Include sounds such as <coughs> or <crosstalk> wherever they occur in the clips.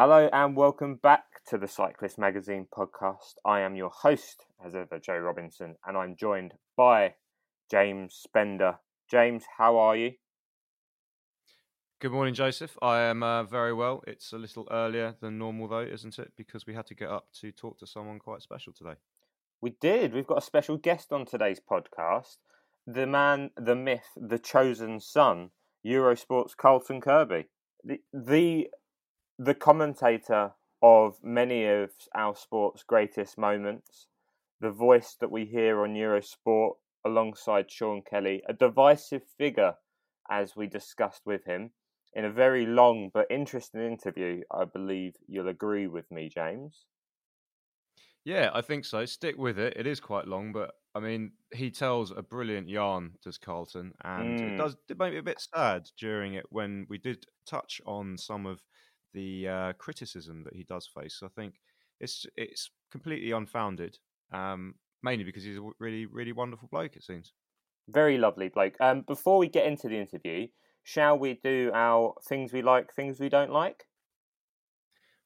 Hello and welcome back to the Cyclist Magazine podcast. I am your host, as ever, Joe Robinson, and I'm joined by James Spender. James, how are you? Good morning, Joseph. I am uh, very well. It's a little earlier than normal, though, isn't it? Because we had to get up to talk to someone quite special today. We did. We've got a special guest on today's podcast the man, the myth, the chosen son, Eurosport's Carlton Kirby. The, the the commentator of many of our sport's greatest moments, the voice that we hear on Eurosport alongside Sean Kelly, a divisive figure, as we discussed with him in a very long but interesting interview. I believe you'll agree with me, James. Yeah, I think so. Stick with it. It is quite long, but I mean, he tells a brilliant yarn, does Carlton, and mm. it does it made me a bit sad during it when we did touch on some of the uh, criticism that he does face. I think it's it's completely unfounded, um, mainly because he's a really really wonderful bloke. It seems very lovely bloke. Um, before we get into the interview, shall we do our things we like, things we don't like?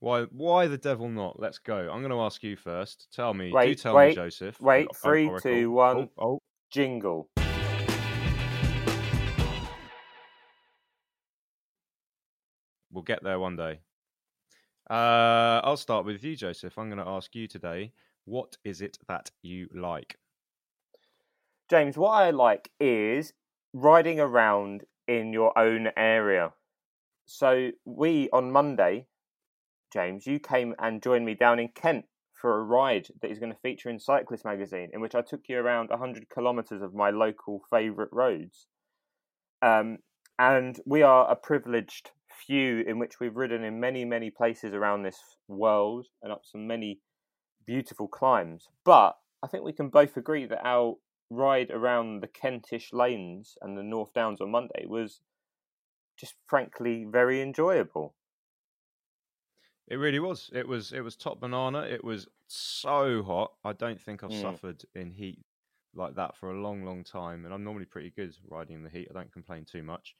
Why? Why the devil not? Let's go. I'm going to ask you first. Tell me. Wait, do tell wait, me, Joseph. Wait. Three, two, one. Oh, oh. Jingle. We'll get there one day. Uh, I'll start with you, Joseph. I'm going to ask you today what is it that you like? James, what I like is riding around in your own area. So, we on Monday, James, you came and joined me down in Kent for a ride that is going to feature in Cyclist magazine, in which I took you around 100 kilometres of my local favourite roads. Um, and we are a privileged few in which we've ridden in many, many places around this world and up some many beautiful climbs. But I think we can both agree that our ride around the Kentish lanes and the North Downs on Monday was just frankly very enjoyable. It really was. It was. It was top banana. It was so hot. I don't think I've mm. suffered in heat like that for a long, long time. And I'm normally pretty good riding in the heat. I don't complain too much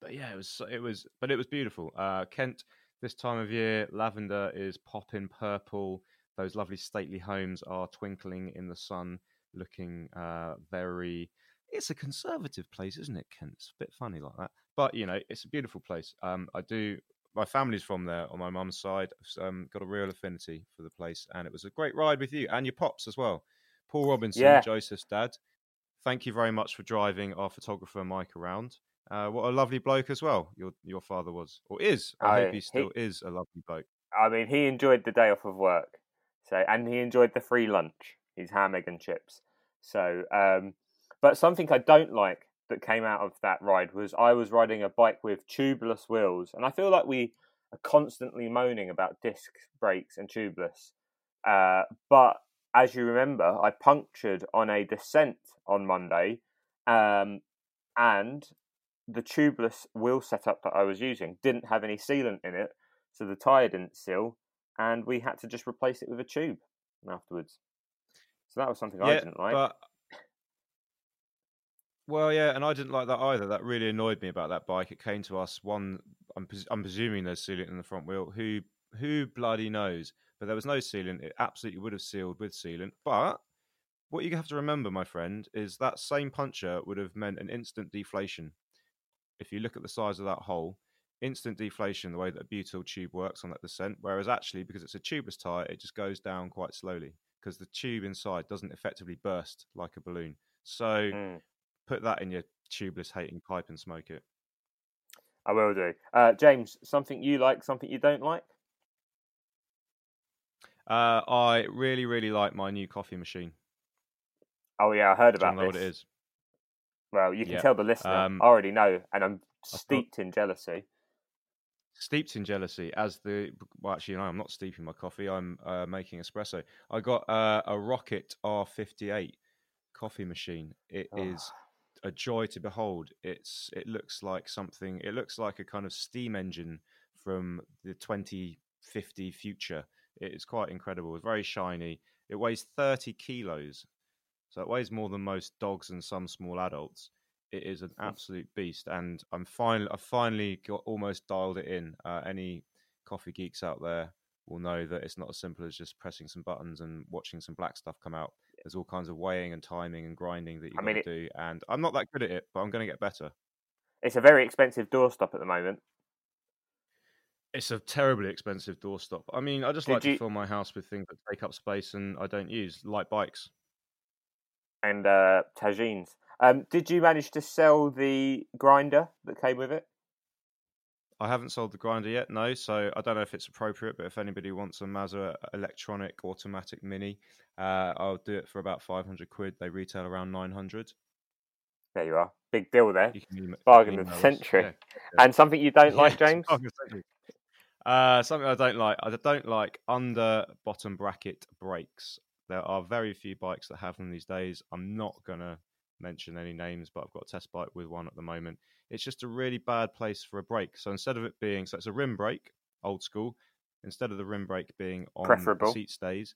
but yeah, it was it was, but it was beautiful. Uh, Kent this time of year, lavender is popping purple. Those lovely stately homes are twinkling in the sun, looking uh, very. It's a conservative place, isn't it, Kent? It's a bit funny like that, but you know, it's a beautiful place. Um, I do. My family's from there on my mum's side. I've um, got a real affinity for the place, and it was a great ride with you and your pops as well. Paul Robinson, yeah. Joseph's dad. Thank you very much for driving our photographer Mike around. Uh, what a lovely bloke as well. Your your father was or is. I, hope he still he, is a lovely bloke. I mean, he enjoyed the day off of work, so and he enjoyed the free lunch, his ham, egg, and chips. So, um, but something I don't like that came out of that ride was I was riding a bike with tubeless wheels, and I feel like we are constantly moaning about disc brakes and tubeless. Uh, but as you remember, I punctured on a descent on Monday, um, and the tubeless wheel setup that I was using didn't have any sealant in it, so the tyre didn't seal, and we had to just replace it with a tube afterwards. So that was something yeah, I didn't like. But... Well, yeah, and I didn't like that either. That really annoyed me about that bike. It came to us one. I'm, pres- I'm presuming there's sealant in the front wheel. Who who bloody knows? But there was no sealant. It absolutely would have sealed with sealant. But what you have to remember, my friend, is that same puncture would have meant an instant deflation if you look at the size of that hole, instant deflation the way that a butyl tube works on that descent. Whereas actually, because it's a tubeless tire, it just goes down quite slowly because the tube inside doesn't effectively burst like a balloon. So mm. put that in your tubeless hating pipe and smoke it. I will do. Uh, James, something you like, something you don't like? Uh, I really, really like my new coffee machine. Oh yeah, I heard about this. what it is. Well, you can yeah. tell the listener. Um, I already know, and I'm steeped in jealousy. Steeped in jealousy, as the well, actually, no, I'm not steeping my coffee. I'm uh, making espresso. I got uh, a Rocket R58 coffee machine. It oh. is a joy to behold. It's it looks like something. It looks like a kind of steam engine from the 2050 future. It is quite incredible. It's very shiny. It weighs 30 kilos, so it weighs more than most dogs and some small adults. It is an absolute beast, and I'm finally I finally got almost dialed it in. Uh, any coffee geeks out there will know that it's not as simple as just pressing some buttons and watching some black stuff come out. There's all kinds of weighing and timing and grinding that you I mean, to it- do, and I'm not that good at it, but I'm going to get better. It's a very expensive doorstop at the moment. It's a terribly expensive doorstop. I mean, I just Did like you- to fill my house with things that take up space and I don't use, like bikes. And uh, tagines. Um, did you manage to sell the grinder that came with it? I haven't sold the grinder yet, no. So I don't know if it's appropriate, but if anybody wants a Mazzer electronic automatic mini, uh, I'll do it for about 500 quid. They retail around 900. There you are. Big deal there. You can email- Bargain of the century. Yeah. And something you don't <laughs> like, Yeah, it's James? bargain of the century. Uh, something I don't like. I don't like under bottom bracket brakes. There are very few bikes that have them these days. I'm not gonna mention any names, but I've got a test bike with one at the moment. It's just a really bad place for a brake. So instead of it being so it's a rim brake, old school. Instead of the rim brake being on Preferable. seat stays,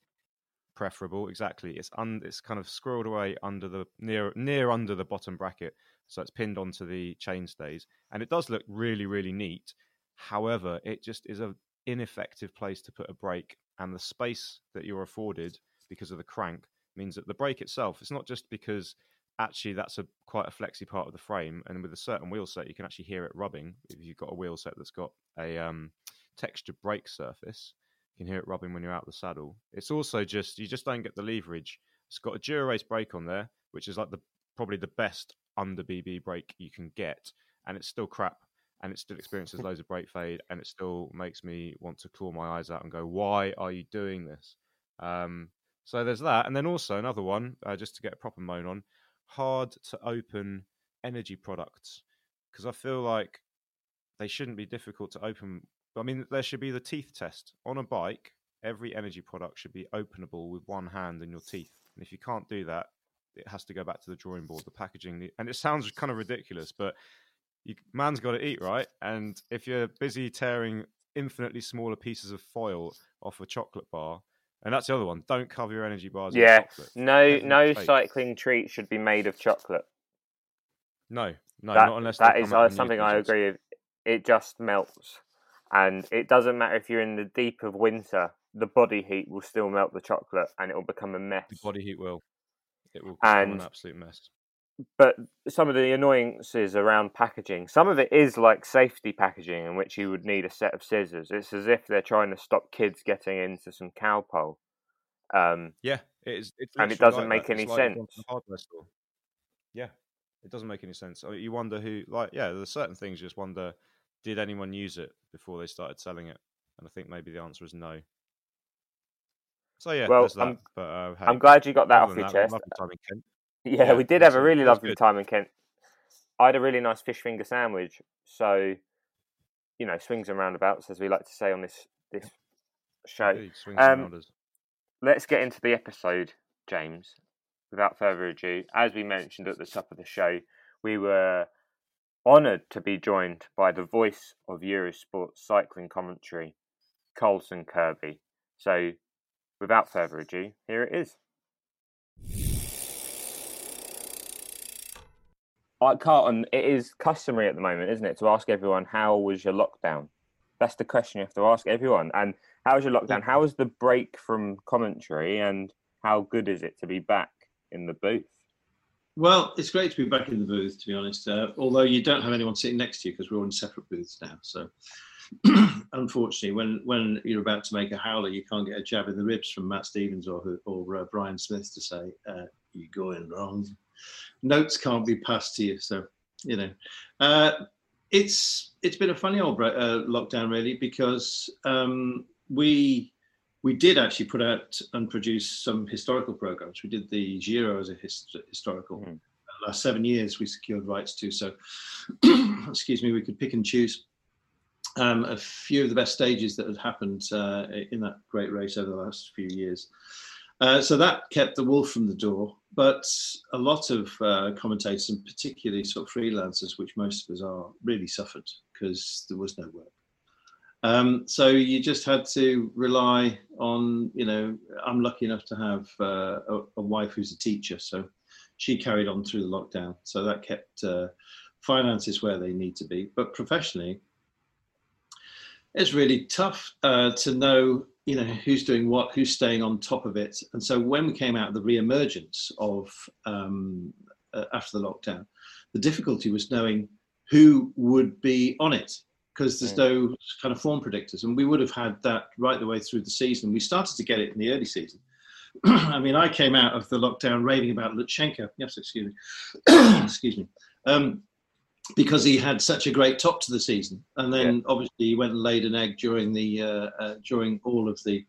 preferable exactly. It's un, it's kind of squirreled away under the near near under the bottom bracket, so it's pinned onto the chain stays, and it does look really really neat. However, it just is an ineffective place to put a brake, and the space that you're afforded because of the crank means that the brake itself. It's not just because actually that's a quite a flexy part of the frame, and with a certain wheel set, you can actually hear it rubbing if you've got a wheel set that's got a um, textured brake surface. You can hear it rubbing when you're out of the saddle. It's also just you just don't get the leverage. It's got a Dura-Ace brake on there, which is like the probably the best under BB brake you can get, and it's still crap, and it still experiences <laughs> loads of brake fade, and it still makes me want to claw my eyes out and go, "Why are you doing this?" Um, so there's that, and then also another one, uh, just to get a proper moan on, hard to open energy products, because I feel like they shouldn't be difficult to open. I mean, there should be the teeth test on a bike. Every energy product should be openable with one hand and your teeth. And if you can't do that, it has to go back to the drawing board. The packaging, and it sounds kind of ridiculous, but you, man's got to eat, right? And if you're busy tearing infinitely smaller pieces of foil off a chocolate bar, and that's the other one, don't cover your energy bars Yeah. No, no cycling treat should be made of chocolate. No, no, that not unless that is uh, something I agree with. It just melts, and it doesn't matter if you're in the deep of winter. The body heat will still melt the chocolate, and it will become a mess. The body heat will. It will become an And- absolute mess. But some of the annoyances around packaging, some of it is like safety packaging, in which you would need a set of scissors. It's as if they're trying to stop kids getting into some Calpol. Um, Yeah, it is. And it doesn't like make that. any like you've gone to sense. the hardware store. Yeah, it doesn't make any sense. I mean, you wonder who, like, yeah, there's certain things you just wonder, did anyone use it before they started selling it? And I think maybe the answer is no. So yeah, Well, there's that. I'm- but uh, hey, I'm glad you got that off your that, we had a chest. Lovely time in Kent. Yeah, Yeah, we did have a really lovely good. time in Kent. I had a really nice fish finger sandwich. So, you know, swings and roundabouts, as we like to say on this this show. Indeed, Um. Let's get into the episode, James. Without further ado, as we mentioned at the top of the show, we were honoured to be joined by the voice of Eurosport cycling commentary, Carlton Kirby. So, without further ado, here it is. Right, Carlton, it is customary at the moment, isn't it, to ask everyone how was your lockdown? That's the question you have to ask everyone. And how was your lockdown? How was the break from commentary, and how good is it to be back in the booth? Well, it's great to be back in the booth, to be honest. Uh, although you don't have anyone sitting next to you because we're all in separate booths now. So, <clears throat> unfortunately, when when you're about to make a howler, you can't get a jab in the ribs from Matt Stevens or or uh, Brian Smith to say uh, you're going wrong. Notes can't be passed to you, so you know. Uh, it's it's been a funny old uh, lockdown really because um, we we did actually put out and produce some historical programs. We did the Giro as a hist- historical. The last seven years, we secured rights to. So, <clears throat> excuse me, we could pick and choose um, a few of the best stages that had happened uh, in that great race over the last few years. Uh, so that kept the wolf from the door. But a lot of uh, commentators, and particularly sort of freelancers, which most of us are, really suffered because there was no work. Um, so you just had to rely on, you know, I'm lucky enough to have uh, a, a wife who's a teacher, so she carried on through the lockdown. So that kept uh, finances where they need to be. But professionally, it's really tough uh, to know, you know, who's doing what, who's staying on top of it. And so when we came out of the re-emergence of um, uh, after the lockdown, the difficulty was knowing who would be on it because there's no kind of form predictors. And we would have had that right the way through the season. We started to get it in the early season. <clears throat> I mean, I came out of the lockdown raving about Lutsenko. Yes, excuse me. <clears throat> excuse me. Um, because he had such a great top to the season, and then yeah. obviously he went and laid an egg during the uh, uh, during all of the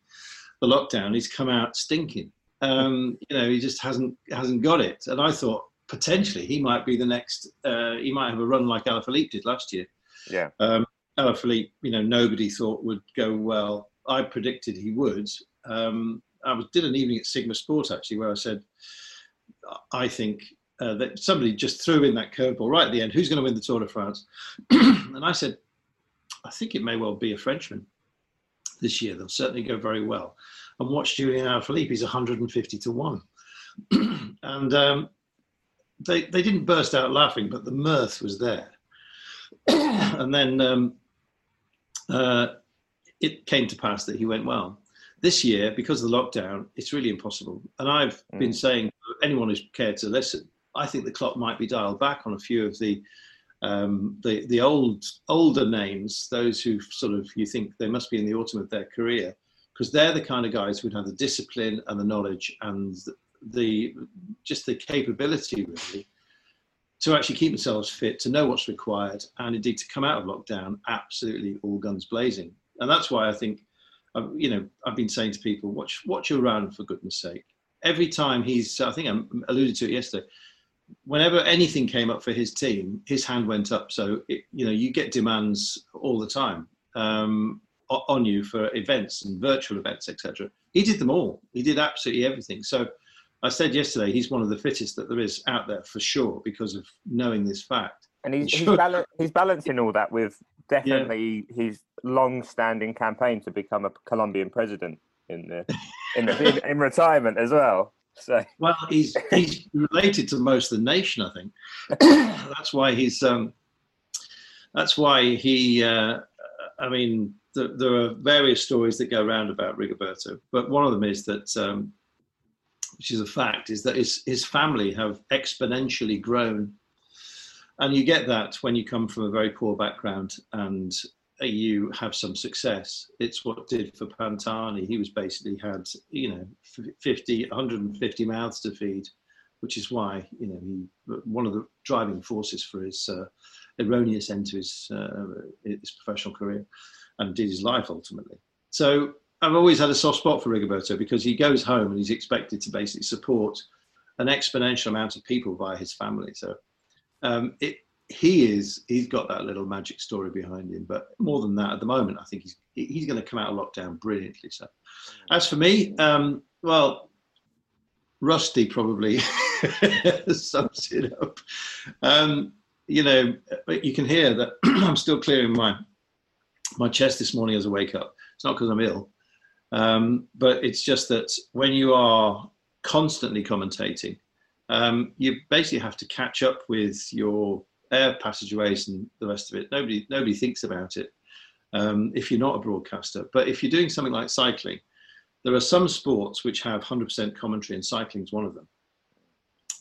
the lockdown. He's come out stinking. Um, you know, he just hasn't hasn't got it. And I thought potentially he might be the next. Uh, he might have a run like Alaphilippe did last year. Yeah. Um, Alaphilippe, you know, nobody thought would go well. I predicted he would. Um, I was, did an evening at Sigma Sport actually where I said, I think uh, that somebody just threw in that curveball right at the end. Who's going to win the Tour de France? <clears throat> and I said, I think it may well be a Frenchman this year. They'll certainly go very well. And watch Julian Alaphilippe. He's 150 to one. <clears throat> and um, they they didn't burst out laughing, but the mirth was there. <clears throat> and then um, uh, it came to pass that he went well. This year, because of the lockdown, it's really impossible. And I've mm. been saying anyone who's cared to listen, I think the clock might be dialed back on a few of the um, the the old older names, those who sort of you think they must be in the autumn of their career, because they're the kind of guys who'd have the discipline and the knowledge and the just the capability really to actually keep themselves fit, to know what's required, and indeed to come out of lockdown absolutely all guns blazing. And that's why I think, uh, you know, I've been saying to people, watch watch Urán for goodness sake. Every time he's, I think I alluded to it yesterday whenever anything came up for his team, his hand went up. So it, you know, you get demands all the time um, on you for events and virtual events, etc. He did them all. He did absolutely everything. So I said yesterday, he's one of the fittest that there is out there for sure because of knowing this fact. And he's <laughs> he's, bal- he's balancing all that with definitely yeah. his long-standing campaign to become a Colombian president in the in the in, in retirement as well. So well, he's he's related to most of the nation, I think. <coughs> that's why he's um, that's why he. Uh, I mean, the, there are various stories that go around about Rigoberto, but one of them is that, um, which is a fact, is that his his family have exponentially grown, and you get that when you come from a very poor background and you have some success. It's what did for Pantani. He was basically had, you know, 50, 150 mouths to feed, which is why, you know, he, one of the driving forces for his uh, erroneous end to his, uh, his professional career and did his life ultimately. So I've always had a soft spot for Rigoberto because he goes home and he's expected to basically support an exponential amount of people via his family. So um, it, he is he's got that little magic story behind him but more than that at the moment i think he's he's going to come out of lockdown brilliantly so. As for me um, well rusty probably <laughs> sums it up. Um, you know you can hear that <clears throat> i'm still clearing my my chest this morning as i wake up. It's not because i'm ill um, but it's just that when you are constantly commentating um, you basically have to catch up with your air passageways and the rest of it. Nobody nobody thinks about it um, if you're not a broadcaster. But if you're doing something like cycling, there are some sports which have 100% commentary, and cycling is one of them.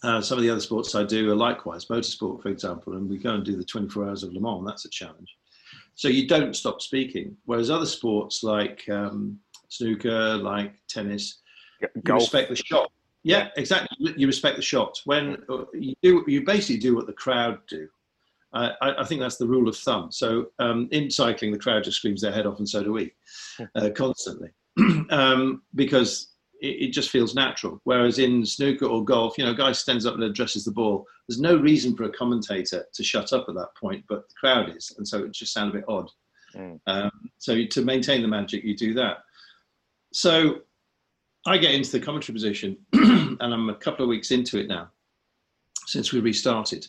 Uh, some of the other sports I do are likewise, motorsport, for example, and we go and do the 24 hours of Le Mans. That's a challenge. So you don't stop speaking. Whereas other sports like um, snooker, like tennis, you respect the shot. Yeah, exactly. You respect the shot. When uh, you do, you basically do what the crowd do. I, I, think that's the rule of thumb. So um, in cycling, the crowd just screams their head off, and so do we, uh, constantly, <clears throat> um, because it, it, just feels natural. Whereas in snooker or golf, you know, a guy stands up and addresses the ball. There's no reason for a commentator to shut up at that point, but the crowd is, and so it just sounds a bit odd. Mm. Um, so to maintain the magic, you do that. So I get into the commentary position, <clears throat> and I'm a couple of weeks into it now, since we restarted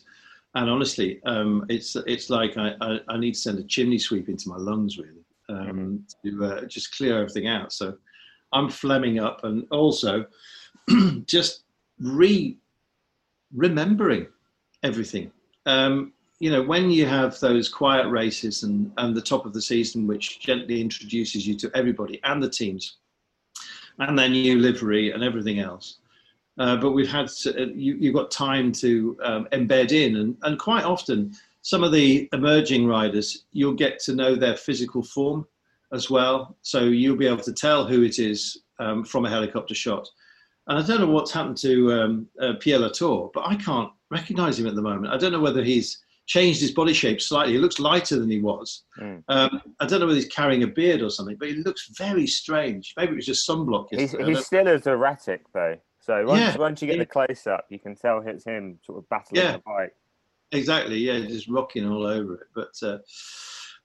and honestly, um, it's it's like I, I, I, need to send a chimney sweep into my lungs really um, mm-hmm. to uh, just clear everything out. So I'm flemming up, and also <clears throat> just re remembering everything. Um, you know, when you have those quiet races and, and the top of the season, which gently introduces you to everybody and the teams, and their new livery and everything else. Uh, but we've had to, uh, you, you've got time to um, embed in, and, and quite often some of the emerging riders, you'll get to know their physical form as well. So you'll be able to tell who it is um, from a helicopter shot. And I don't know what's happened to um, uh, Pierre Latour, but I can't recognize him at the moment. I don't know whether he's changed his body shape slightly. He looks lighter than he was. Mm. Um, I don't know whether he's carrying a beard or something, but he looks very strange. Maybe it was just sunblock. He's, he's still as erratic though. So once, yeah. once you get the close up, you can tell it's him sort of battling yeah. the bike. Exactly. Yeah, just rocking all over it. But uh,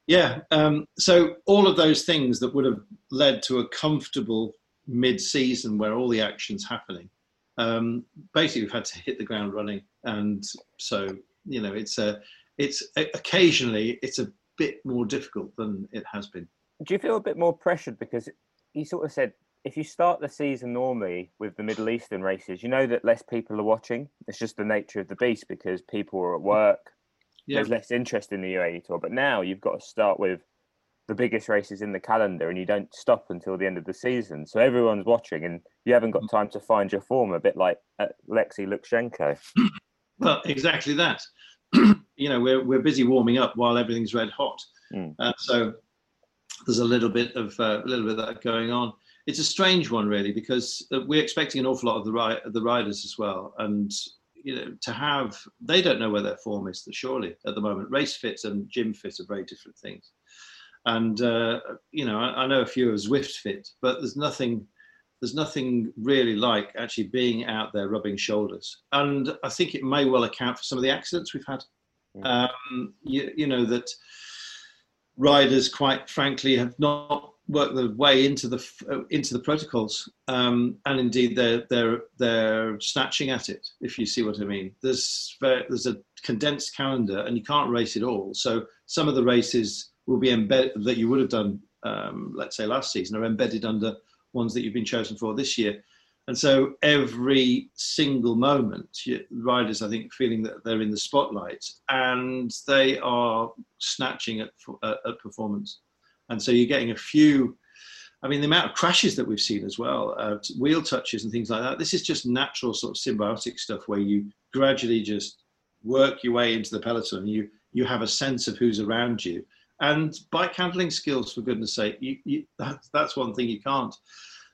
yeah, um, so all of those things that would have led to a comfortable mid-season where all the action's happening. Um, basically, we've had to hit the ground running, and so you know, it's a, it's occasionally it's a bit more difficult than it has been. Do you feel a bit more pressured because you sort of said if you start the season normally with the Middle Eastern races, you know that less people are watching. It's just the nature of the beast because people are at work. Yeah. There's less interest in the UAE tour, but now you've got to start with the biggest races in the calendar and you don't stop until the end of the season. So everyone's watching and you haven't got mm. time to find your form, a bit like uh, Lexi Lutsenko. Well, exactly that. <clears throat> you know, we're, we're busy warming up while everything's red hot. Mm. Uh, so there's a little bit of uh, a little bit of that going on. It's a strange one, really, because uh, we're expecting an awful lot of the ri- the riders as well, and you know, to have they don't know where their form is. Surely at the moment, race fit and gym fit are very different things. And uh, you know, I, I, know a few of Zwift fit, but there's nothing, there's nothing really like actually being out there rubbing shoulders. And I think it may well account for some of the accidents we've had. Um, you, you know that riders, quite frankly, have not worked their way into the uh, into the protocols, um, and indeed they're they're they're snatching at it. If you see what I mean, there's there's a condensed calendar, and you can't race it all. So some of the races will be embedded that you would have done, um, let's say last season, are embedded under ones that you've been chosen for this year. And so every single moment, riders, I think, feeling that they're in the spotlight and they are snatching at, at performance. And so you're getting a few, I mean, the amount of crashes that we've seen as well, uh, wheel touches and things like that. This is just natural sort of symbiotic stuff where you gradually just work your way into the peloton. You, you have a sense of who's around you and bike handling skills for goodness sake you, you, that, that's one thing you can't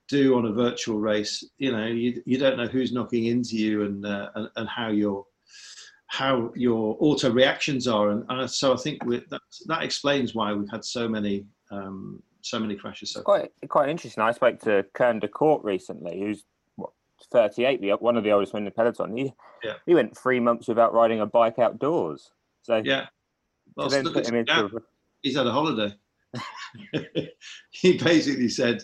do on a virtual race. You know you, you don't know who's knocking into you and uh, and, and, how your how your auto reactions are. And, and so i think that that explains why we've had so many um, so many crashes so quite quite interesting. I spoke to Koen de Kort recently who's what, 38 one of the oldest men in the peloton. He, yeah. he went three months without riding a bike outdoors. So yeah. well, then put him into he's had a holiday. <laughs> he basically said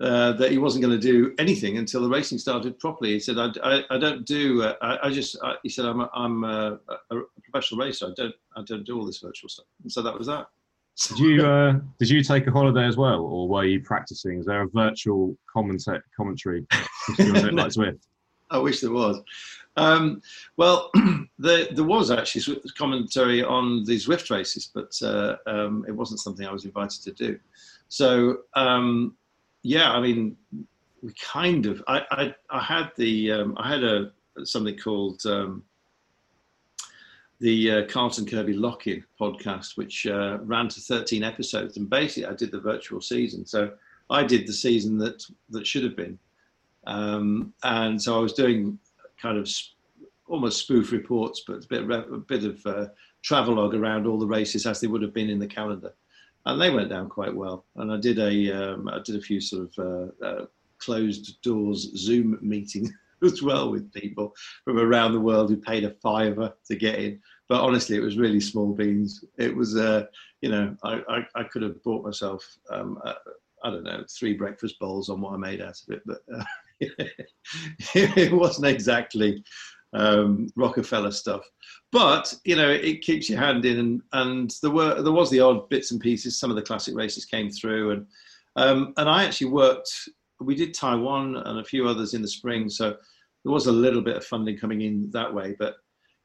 uh, that he wasn't going to do anything until the racing started properly. He said, "I, I, I don't do. Uh, I, I, just." He said, "I'm a, I'm a, a, professional racer. I don't I don't do all this virtual stuff." And so that was that. Did you uh, did you take a holiday as well, or were you practicing? Is there a virtual comment- commentary? <laughs> no. I wish there was. Um, well, <clears throat> there, there, was actually commentary on the Zwift races, but uh, um, it wasn't something I was invited to do. So, um, yeah, I mean, we kind of. I I, I had the um, I had a something called um, the uh, Carlton Kirby Lock-In podcast, which uh, ran to 13 episodes, and basically I did the virtual season. So I did the season that that should have been, um, and so I was doing kind of almost spoof reports, but a bit, a bit of uh, travelogue around all the races as they would have been in the calendar, and they went down quite well. And I did a um, I did a few sort of uh, uh, closed doors Zoom meetings <laughs> as well with people from around the world who paid a fiver to get in. But honestly, it was really small beans. It was, uh, you know, I, I, I, could have bought myself, um, uh, I don't know, three breakfast bowls on what I made out of it, but uh, <laughs> it wasn't exactly um, Rockefeller stuff. But you know, it keeps your hand in, and, and there were there was the odd bits and pieces. Some of the classic races came through, and um, and I actually worked. We did Taiwan and a few others in the spring, so there was a little bit of funding coming in that way. But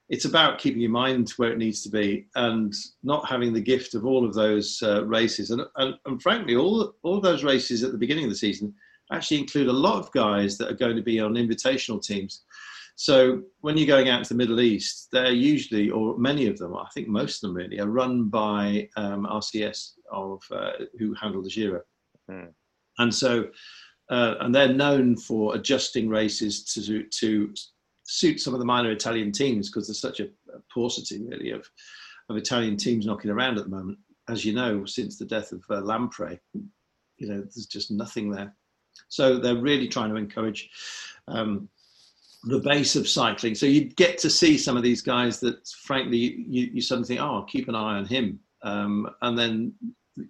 it's about keeping your mind where it needs to be and not having the gift of all of those uh, races. And, and, and, frankly, all, all those races at the beginning of the season actually include a lot of guys that are going to be on invitational teams. So when you're going out to the Middle East, they're usually, or many of them, I think most of them really, are run by um, RCS of uh, who handle the Giro, mm. and so uh, and they're known for adjusting races to to suit some of the minor Italian teams because there's such a, a paucity really of of Italian teams knocking around at the moment. As you know, since the death of uh, Lampre, you know there's just nothing there. So they're really trying to encourage um, the base of cycling. So you get to see some of these guys that, frankly, you, you suddenly think, oh, keep an eye on him. Um, and then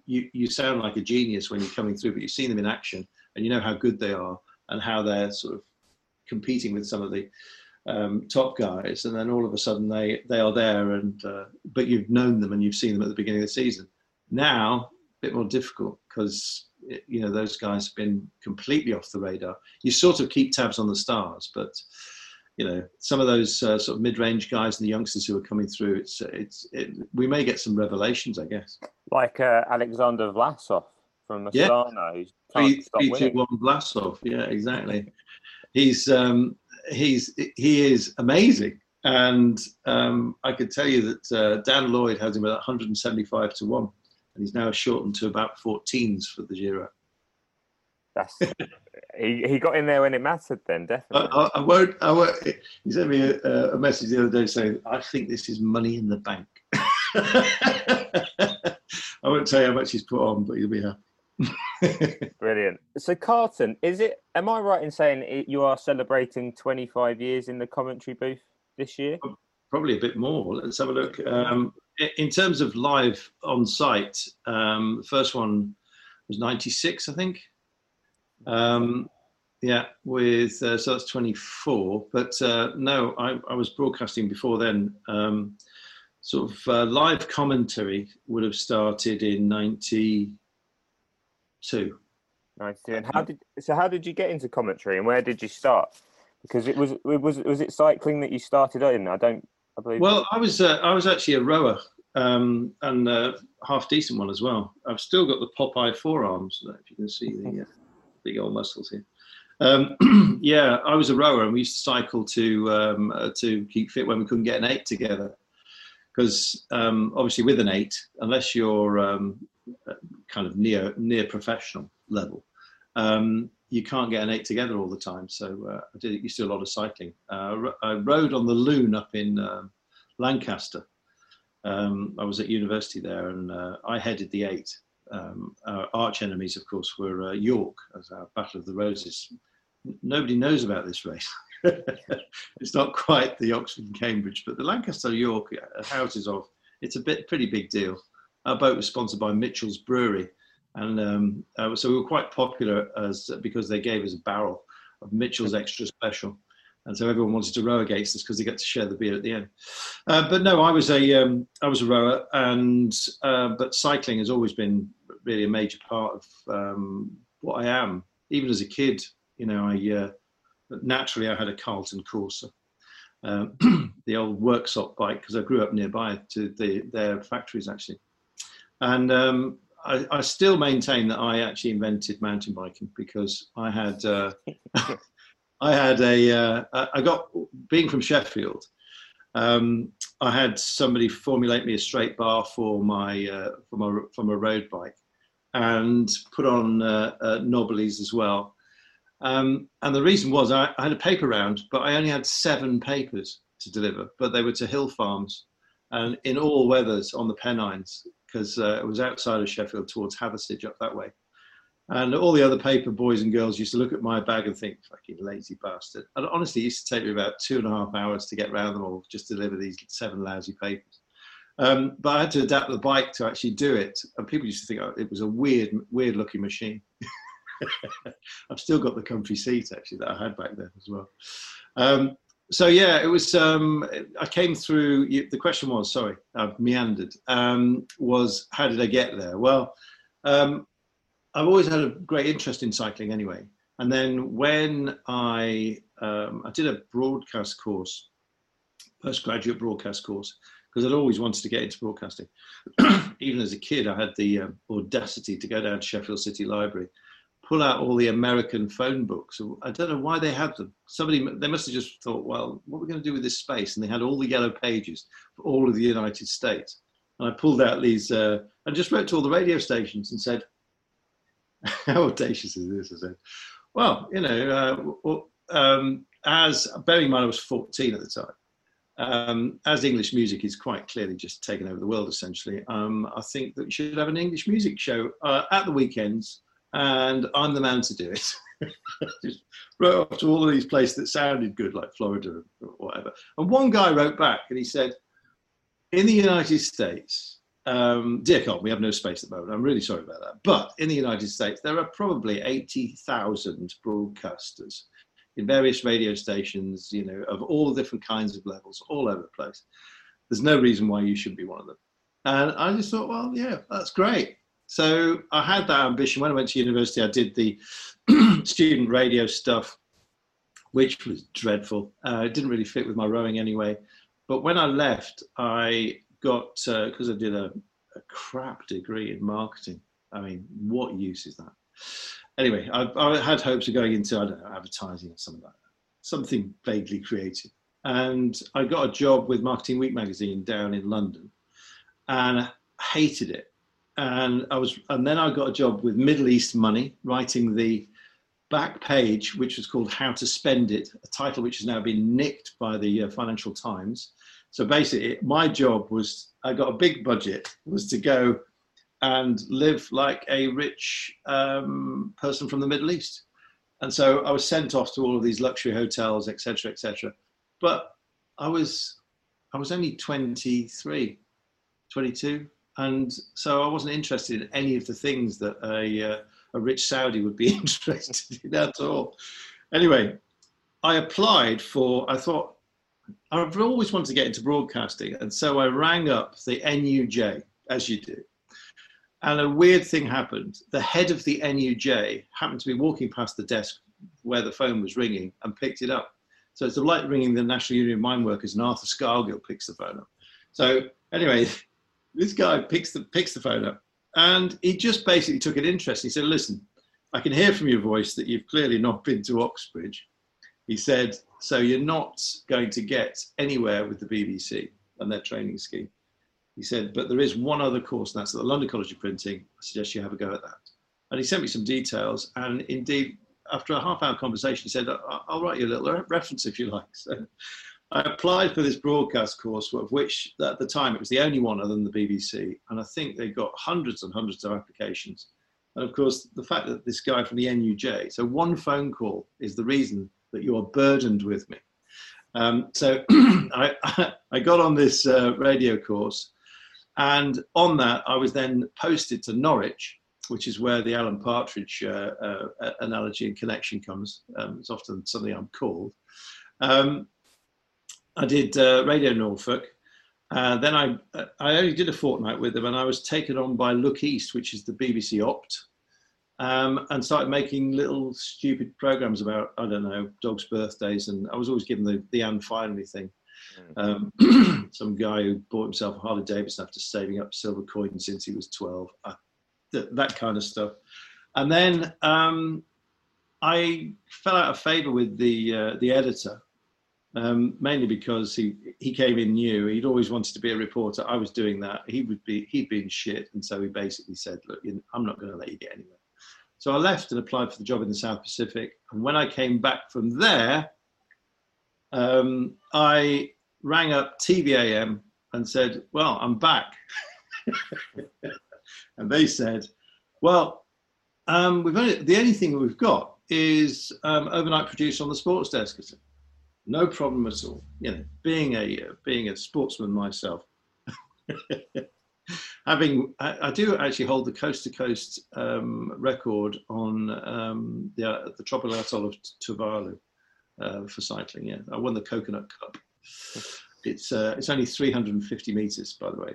you, you sound like a genius when you're coming through, but you've seen them in action and you know how good they are and how they're sort of competing with some of the um, top guys. And then all of a sudden they, they are there, and uh, but you've known them and you've seen them at the beginning of the season. Now, a bit more difficult because you know those guys have been completely off the radar. You sort of keep tabs on the stars, but you know some of those uh, sort of mid-range guys and the youngsters who are coming through. It's it's it, we may get some revelations, I guess. Like uh, Alexander Vlasov from Astana, yeah. three, three, two, one Vlasov. Yeah, exactly. He's um, he's he is amazing. And um, I could tell you that uh, Dan Lloyd has him at 175 to 1 and he's now shortened to about 14s for the Giro. That's <laughs> he, he got in there when it mattered. Then definitely. I, I won't. I won't. He sent me a, a, message the other day saying, "I think this is money in the bank." <laughs> I won't tell you how much he's put on, but you'll be happy. <laughs> Brilliant. So, Carlton, is it? Am I right in saying you are celebrating 25 years in the commentary booth this year? Probably a bit more. Let's have a look. Um, in terms of live on site, um, the first one was 96, I think. Um, yeah, with uh, so that's 24. But uh, no, I, I, was broadcasting before then. Um, sort of uh, live commentary would have started in 92. 92. And how did so? How did you get into commentary, and where did you start? Because it was it was was it cycling that you started in? I don't I believe. Well, I was uh, I was actually a rower um, and a half decent one as well. I've still got the Popeye forearms. If you can see the uh, big old muscles here. Um, <clears throat> yeah, I was a rower, and we used to cycle to um, uh, to keep fit when we couldn't get an eight together. Because um, obviously, with an eight, unless you're um, uh, kind of near near professional level, um, you can't get an eight together all the time. So uh, I did used to do a lot of cycling. Uh, I rode on the Lune up in um, Lancaster. Um, I was at university there, and uh, I headed the eight. Um, our arch enemies, of course, were uh, York as our Battle of the Roses. Nobody knows about this race. <laughs> it's not quite the Oxford and Cambridge, but the Lancaster York uh, houses of. It's a bit pretty big deal. Our boat was sponsored by Mitchell's Brewery, and um, uh, so we were quite popular as because they gave us a barrel of Mitchell's Extra Special, and so everyone wanted to row against us because they get to share the beer at the end. Uh, but no, I was a um, I was a rower, and uh, but cycling has always been really a major part of um, what I am. Even as a kid, you know, I uh, naturally I had a Carlton Corsa. Um, <clears throat> the old workshop bike because I grew up nearby to the, their factories actually, and um, I, I, still maintain that I actually invented mountain biking because I had uh, <laughs> I had a uh, I got being from Sheffield. Um, I had somebody formulate me a straight bar for my uh, for my from a road bike, and put on uh, uh, knobblies as well. Um, and the reason was I, I, had a paper round, but I only had seven papers to deliver, but they were to hill farms and in all weathers on the Pennines because uh, it was outside of Sheffield towards Hathersage up that way. And all the other paper boys and girls used to look at my bag and think, fucking lazy bastard. And honestly, it used to take me about two and a half hours to get around them all, just to deliver these seven lousy papers. Um, but I had to adapt the bike to actually do it. And people used to think oh, it was a weird, weird looking machine. <laughs> I've still got the comfy seat actually that I had back then as well. Um, so yeah, it was. Um, I came through. The question was, sorry, I've meandered. Um, was how did I get there? Well, um, I've always had a great interest in cycling anyway. And then when I um, I did a broadcast course postgraduate broadcast course because I'd always wanted to get into broadcasting. <clears throat> Even as a kid, I had the um, audacity to go down to Sheffield City Library, pull out all the American phone books. I don't know why they had them. Somebody, they must have just thought, well, what are we going to do with this space? And they had all the yellow pages for all of the United States. And I pulled out these uh, and just wrote to all the radio stations and said, <laughs> how audacious is this? I said, well, you know, uh, um, as bearing in mind I was 14 at the time, um, as English music is quite clearly just taken over the world, essentially, um, I think that we should have an English music show uh, at the weekends, and I'm the man to do it. <laughs> just wrote off to all of these places that sounded good, like Florida or whatever. And one guy wrote back and he said, In the United States, um, dear God, we have no space at the moment. I'm really sorry about that. But in the United States, there are probably 80,000 broadcasters in various radio stations, you know, of all different kinds of levels, all over the place. There's no reason why you shouldn't be one of them. And I just thought, well, yeah, that's great. So I had that ambition. When I went to university, I did the <clears throat> student radio stuff, which was dreadful. Uh, it didn't really fit with my rowing anyway. But when I left, I got, because uh, I did a, a crap degree in marketing. I mean, what use is that? anyway, I, I, had hopes of going into know advertising or something like that, something vaguely creative. And I got a job with Marketing Week magazine down in London, and I hated it. And I was, and then I got a job with Middle East Money, writing the back page, which was called "How to Spend It," a title which has now been nicked by the uh, Financial Times. So basically, my job was I got a big budget was to go and live like a rich um, person from the Middle East. And so I was sent off to all of these luxury hotels, etc., etc. But I was I was only 23, 22, and so I wasn't interested in any of the things that a uh, a rich Saudi would be <laughs> interested in at all. Anyway, I applied for. I thought I've always wanted to get into broadcasting, and so I rang up the NUJ, as you do, and a weird thing happened. The head of the NUJ happened to be walking past the desk where the phone was ringing and picked it up. So it's like ringing the National Union of Mine Workers and Arthur Scargill picks the phone up. So anyway, this guy picks the, picks the phone up and he just basically took an interest. He said, listen, I can hear from your voice that you've clearly not been to Oxbridge. He said, so you're not going to get anywhere with the BBC and their training scheme. He said, but there is one other course, and that's at the London College of Printing. I suggest you have a go at that. And he sent me some details. And indeed, after a half hour conversation, he said, I'll write you a little reference if you like. <laughs> So I applied for this broadcast course, of which at the time it was the only one other than the BBC. And I think they got hundreds and hundreds of applications. And of course, the fact that this guy from the NUJ, so one phone call is the reason that you are burdened with me. Um, so <clears throat> I, <laughs> I, got on this uh, radio course and on that, I was then posted to Norwich, which is where the Alan Partridge uh, uh, analogy and connection comes. Um, it's often something I'm called. Um, I did uh, Radio Norfolk. Uh, then I, I only did a fortnight with them, and I was taken on by Look East, which is the BBC Opt, um, and started making little stupid programs about I don't know dogs' birthdays, and I was always given the the and finally thing. Um, <clears throat> some guy who bought himself a Harley Davidson after saving up silver coins since he was 12, uh, th- that kind of stuff. And then um, I fell out of favor with the uh, the editor, um, mainly because he he came in new. He'd always wanted to be a reporter. I was doing that. He would be he'd been shit, and so he basically said, "Look, I'm not going to let you get anywhere." So I left and applied for the job in the South Pacific. And when I came back from there, um, I rang up TVAM and said, Well, I'm back. <laughs> and they said, Well, um, only, the only thing we've got is um, overnight producer on the sports desk. Said, no problem at all. You know, being a uh, being a sportsman myself, <laughs> having I, I, do actually hold the coast to coast um, record on um, the uh, the tropical atoll of Tuvalu uh, for cycling. Yeah, I won the Coconut Cup. It's uh, it's only 350 meters, by the way,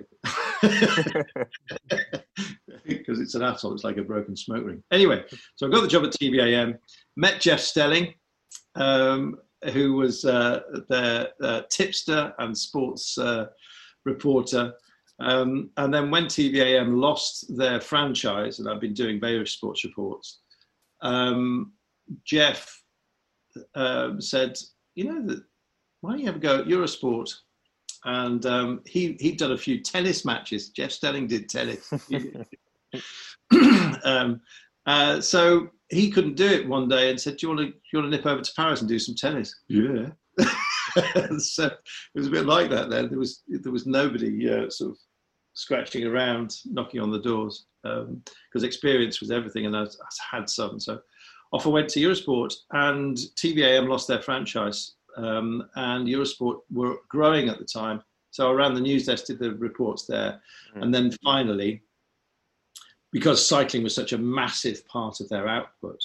<laughs> because it's an atoll. It's like a broken smoke ring. Anyway, so I got the job at TVAM. Met Jeff Stelling. Um, who was uh, their uh, tipster and sports uh, reporter. Um, and then when TVAM lost their franchise, and I've been doing various sports reports, um, Jeff um, said, "You know why don't you have a go at Eurosport?" And um, he he'd done a few tennis matches. Jeff Stelling did tennis. <laughs> <clears throat> um, uh, so he couldn't do it one day and said, "Do you want to do you want to nip over to Paris and do some tennis?" Yeah. <laughs> so it was a bit like that. Then there was there was nobody uh, sort of scratching around, knocking on the doors because um, experience was everything, and I, I, had some. So off I went to Eurosport, and TVAM lost their franchise, um, and Eurosport were growing at the time. So I ran the news desk, did the reports there, mm. and then finally because cycling was such a massive part of their output,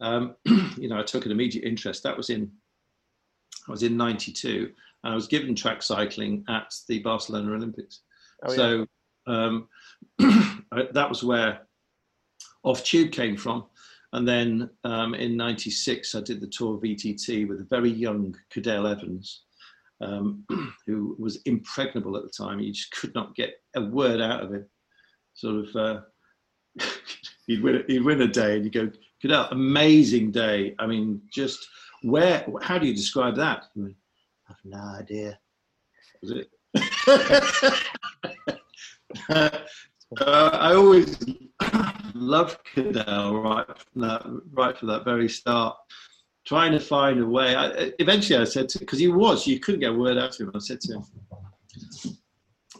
um, <clears throat> you know, I took an immediate interest. That was in, I was in '92, and I was given track cycling at the Barcelona Olympics. Oh, so um, <clears throat> that was where Off Tube came from. And then um, in '96, I did the Tour VTT with a very young Cadel Evans, um, <clears throat> who was impregnable at the time. You just could not get a word out of him. Sort of uh, <laughs> he'd win he'd win a day and you go Cadel amazing day. I mean just where how do you describe that? I, mean, I have no idea. Was it? <laughs> Uh, I always loved Cadel right from that right from that very start trying to find a way. I, eventually I said to because he was you couldn't get a word out of him. I said to him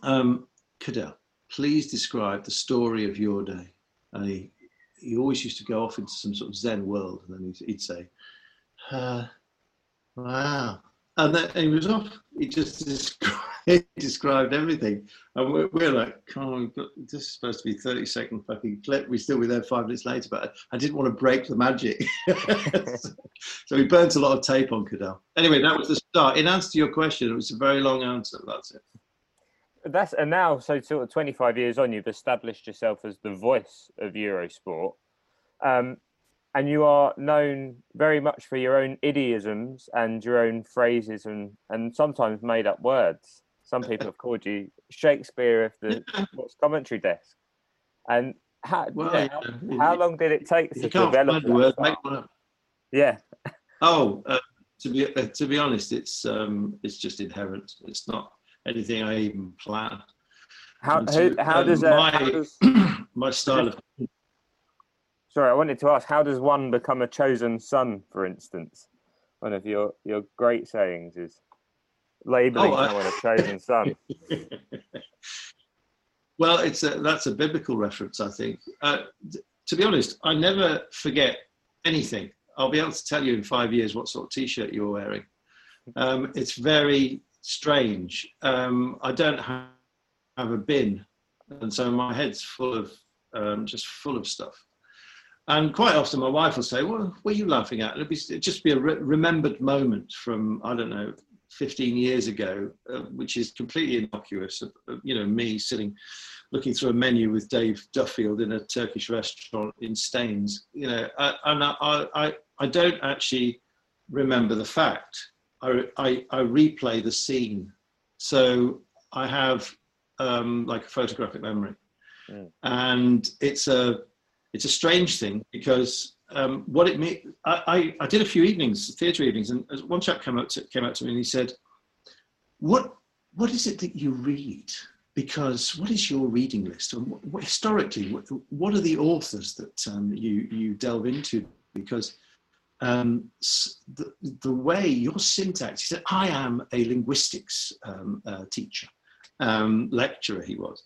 um, Cadel please describe the story of your day and he he always used to go off into some sort of Zen world, and then he'd, he'd say, uh, "Wow," and then and he was off. He just <laughs> described, he described everything, and we're, we're like, "Come on, this is supposed to be thirty second fucking clip." We still be there five minutes later, but I, I didn't want to break the magic, <laughs> so we burnt a lot of tape on Cadel. Anyway, that was the start. In answer to your question, it was a very long answer. That's it that's and now so sort of 25 years on you've established yourself as the voice of eurosport. Um, and you are known very much for your own idioms and your own phrases and and sometimes made up words. Some people have called you shakespeare of the <laughs> sports commentary desk. And how, well, yeah, yeah. how long did it take to develop word, yeah. Oh uh, to be uh, to be honest it's um it's just inherent. It's not anything I even plan. How, to, how, um, does, uh, my, how does <clears throat> my style of sorry I wanted to ask how does one become a chosen son for instance? One of your your great sayings is labeling oh, someone a chosen son. <laughs> Well it's a, that's a biblical reference I think. Uh, to be honest I never forget anything. I'll be able to tell you in five years what sort of t-shirt you're wearing. <laughs> Um, it's very strange. Um, I don't have, have, a bin, and so my head's full of um, just full of stuff. And quite often, my wife will say, "Well, what are you laughing at?" It'll, just be a re- remembered moment from I don't know, 15 years ago, uh, which is completely innocuous. Uh, you know, me sitting, looking through a menu with Dave Duffield in a Turkish restaurant in Staines. You know, I, and I, I, I don't actually remember the fact. I, I, I replay the scene. So I have um, like a photographic memory, mm. and it's a it's a strange thing because um, what it means. I, I, I, did a few evenings, theatre evenings, and one chap came up to came up to me and he said, "What what is it that you read?" Because what is your reading list? And what, what, historically, what, what, are the authors that um, you you delve into? Because um, the, the, way your syntax, he said, I am a linguistics um, uh, teacher, um, lecturer he was.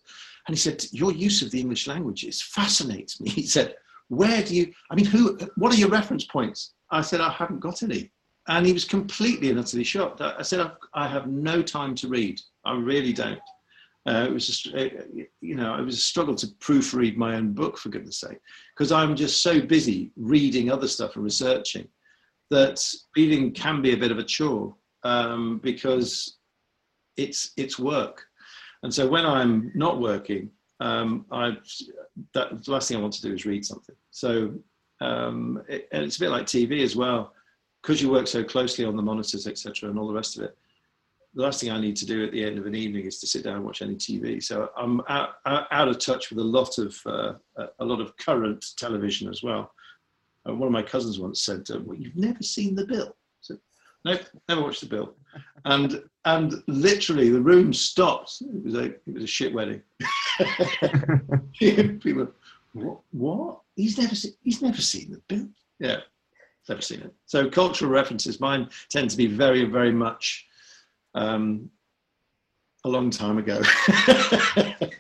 And he said, your use of the English language is, fascinates me. <laughs> He said, where do you, I mean, who, what are your reference points? I said, I haven't got any. And he was completely and utterly shocked. I said, I have no time to read. I really don't. Uh, it was just, uh, you know, it was a struggle to proofread my own book for goodness sake, because I'm just so busy reading other stuff and researching that reading can be a bit of a chore um, because it's it's work. And so when I'm not working, um, I that the last thing I want to do is read something. So um, it, and it's a bit like TV as well. because you work so closely on the monitors, etc., and all the rest of it, the last thing I need to do at the end of an evening is to sit down and watch any TV. So I'm out, out of touch with a lot of uh, a lot of current television as well. And one of my cousins once said, "Well, you've never seen the Bill." So, nope, never watched the Bill. And and literally the room stopped. It was a it was a shit wedding. <laughs> People, what? What? He's never seen. He's never seen the Bill. Yeah, never seen it. So cultural references, mine tend to be very, very much um, a long time ago. <laughs>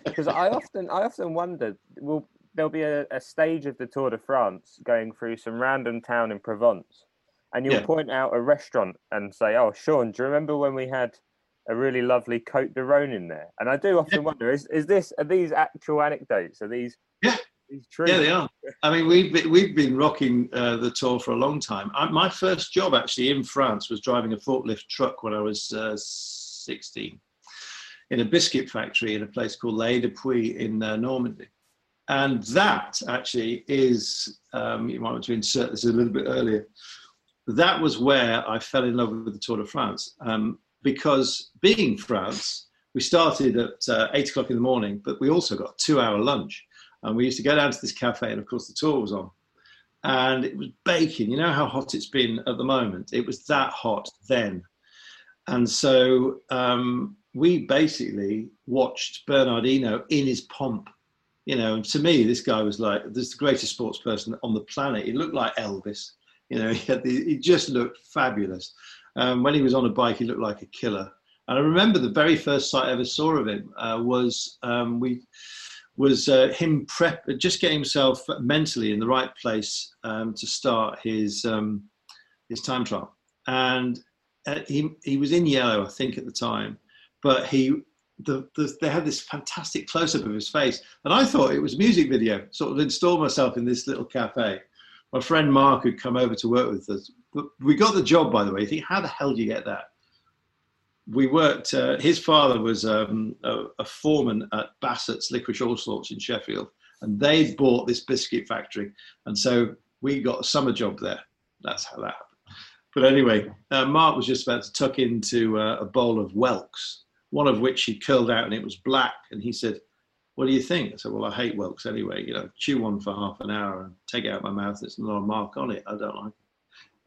Because I often, I often wondered, will there'll be a, a, stage of the Tour de France going through some random town in Provence, and you'll yeah. point out a restaurant and say, "Oh, Sean, do you remember when we had a really lovely Cote de Rhone in there?" And I do often yeah. wonder: is is this are these actual anecdotes? Are these yeah? Yeah, they are. I mean, we've been, we've been rocking uh, the tour for a long time. I, my first job actually in France was driving a forklift truck when I was uh, 16 in a biscuit factory in a place called Les de Puy in uh, Normandy. And that actually is, um, you might want to insert this a little bit earlier, that was where I fell in love with the Tour de France. Um, because being France, we started at uh, eight o'clock in the morning, but we also got two hour lunch. And we used to go down to this cafe, and of course, the tour was on. And it was baking. You know how hot it's been at the moment? It was that hot then. And so um, we basically watched Bernard Hinault in his pomp. You know, and to me, this guy was like this the greatest sports person on the planet. He looked like Elvis. You know, <laughs> he, the, he just looked fabulous. Um, when he was on a bike, he looked like a killer. And I remember the very first sight I ever saw of him uh, was um, we was uh, him prep just getting himself mentally in the right place um, to start his um, his time trial. And uh, he he was in yellow, I think, at the time, but he the, the, they had this fantastic close up of his face, and I thought it was a music video. Sort of installed myself in this little cafe. My friend Mark had come over to work with us. We got the job, by the way. You think, how the hell do you get that? We worked. Uh, his father was um, a, a, foreman at Bassett's Licorice All Sorts in Sheffield, and they bought this biscuit factory, and so we got a summer job there. That's how that happened. But anyway, uh, Mark was just about to tuck into uh, a bowl of whelks, one of which he curled out, and it was black. And he said, "What do you think?" I said, "Well, I hate whelks anyway. You know, chew one for half an hour and take it out of my mouth. There's not a mark on it. I don't like."